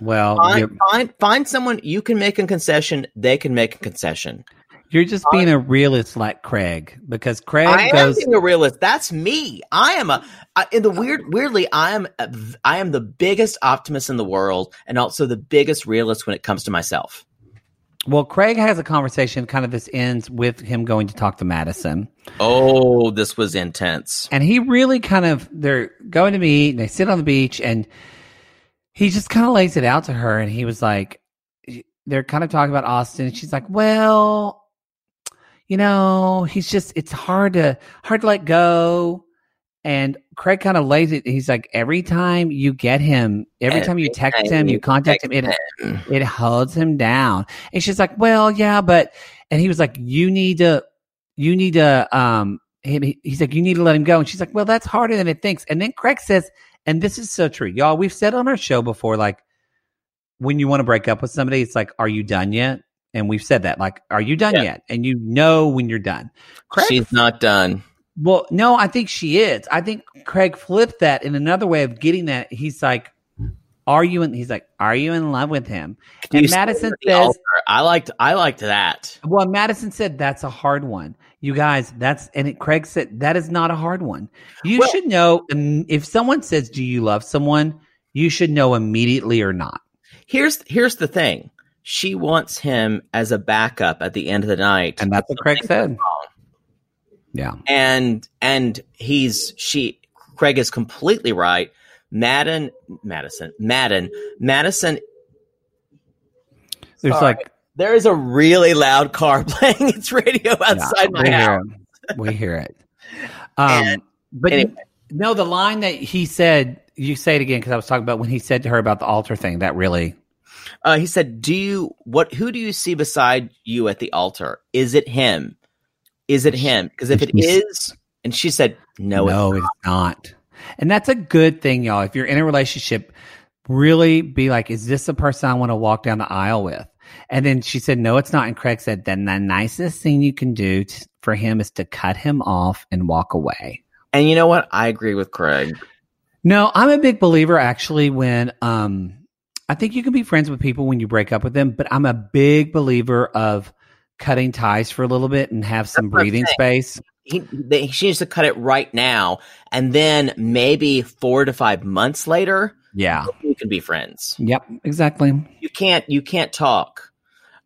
Well, Find, find find someone you can make a concession. They can make a concession. you're just being a realist like Craig because Craig I am goes. being a realist. That's me. I am a. I, in the weird, oh. weirdly, I am. A, I am the biggest optimist in the world, and also the biggest realist when it comes to myself. Well, Craig has a conversation. Kind of this ends with him going to talk to Madison, Oh, this was intense. and he really kind of they're going to meet and they sit on the beach and he just kind of lays it out to her and he was like they're kind of talking about austin. And she's like well you know he's just it's hard to hard to let go. And craig kind of lays it he's like every time you get him every time you text Every him you you contact him it him. it holds him down. And she's like well yeah but and he was like you need to you need to um he, he- he's like you need to let him go. And she's like well that's harder than it thinks. And then craig says and this is so true y'all we've said on our show before like when you want to break up with somebody it's like are you done yet and we've said that like are you done Yeah. yet and you know when you're done craig She's not done. well, no, I think she is. I think Craig flipped that in another way of getting that. He's like, "Are you?" in He's like, "Are you in love with him?" And Madison says, altar. "I liked. I liked that." "Well, Madison said that's a hard one." You guys, that's and it, Craig said that is not a hard one. You Well- should know if someone says, "Do you love someone?" You should know immediately or not. Here's here's the thing. She wants him as a backup at the end of the night, And that's what Craig said. Yeah. and and he's she. Craig is completely right. Madden, Madison, Madden, Madison. There's Sorry. like There is a really loud car [laughs] playing its radio outside Yeah, my house. Hear. We hear it. [laughs] Um, And but anyway. no, the line that he said, you say it again because I was talking about when he said to her about the altar thing. That really, Uh, he said, "Do you what? Who do you see beside you at the altar? Is it him? Is it him? Because if it is, and she said, no, no, it's it's not. And that's a good thing, y'all. If you're in a relationship, really be like, is this the person I want to walk down the aisle with? And then she said, no, it's not. And Craig said, then the nicest thing you can do t- for him is to cut him off and walk away. And you know what? I agree with Craig. No, I'm a big believer actually when um I think you can be friends with people when you break up with them, but I'm a big believer of cutting ties for a little bit and have some That's breathing space. He, they, she needs to cut it right now, and then maybe four to five months later, Yeah. we can be friends. Yep, exactly. You can't. You can't talk.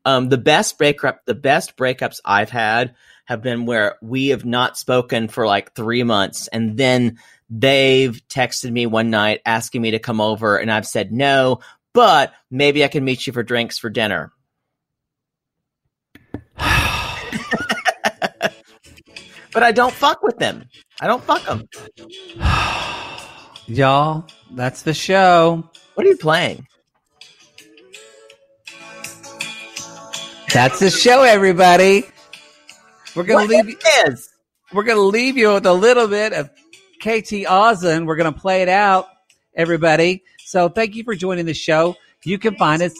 Um, the best breakup, the best breakups I've had have been where we have not spoken for like three months, and then they've texted me one night asking me to come over, and I've said no, but maybe I can meet you for drinks for dinner. [sighs] but I don't fuck with them. I don't fuck them. [sighs] Y'all, that's the show. What are you playing? That's the show, everybody. We're gonna What leave you is? we're gonna leave you with a little bit of KT Oslin. We're gonna play it out, everybody. So thank you for joining the show. You can find us.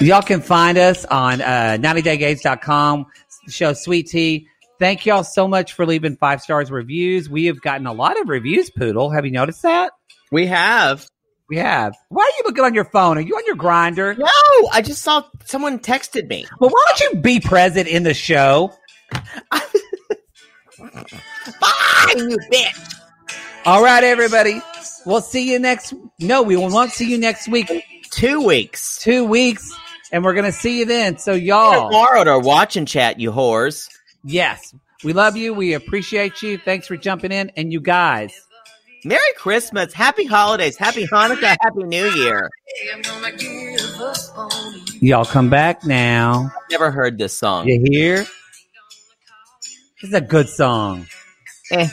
Y'all can find us on uh, 90daygays.com, show Sweet Tea. Thank y'all so much for leaving five stars reviews. We have gotten a lot of reviews, Poodle. Have you noticed that? We have. We have. Why are you looking on your phone? Are you on your Grindr? No, I just saw someone texted me. Well, why don't you be present in the show? Fine, you bitch. All right, everybody. We'll see you next. No, we will not see you next week. Two weeks. Two weeks, and we're gonna see you then. So, y'all, Tomorrow to watch and chat, you whores. Yes, we love you. We appreciate you. Thanks for jumping in, and you guys. Merry Christmas, Happy Holidays, Happy Hanukkah, Happy New Year. Y'all come back now. Never heard this song. You hear? This is a good song. Eh.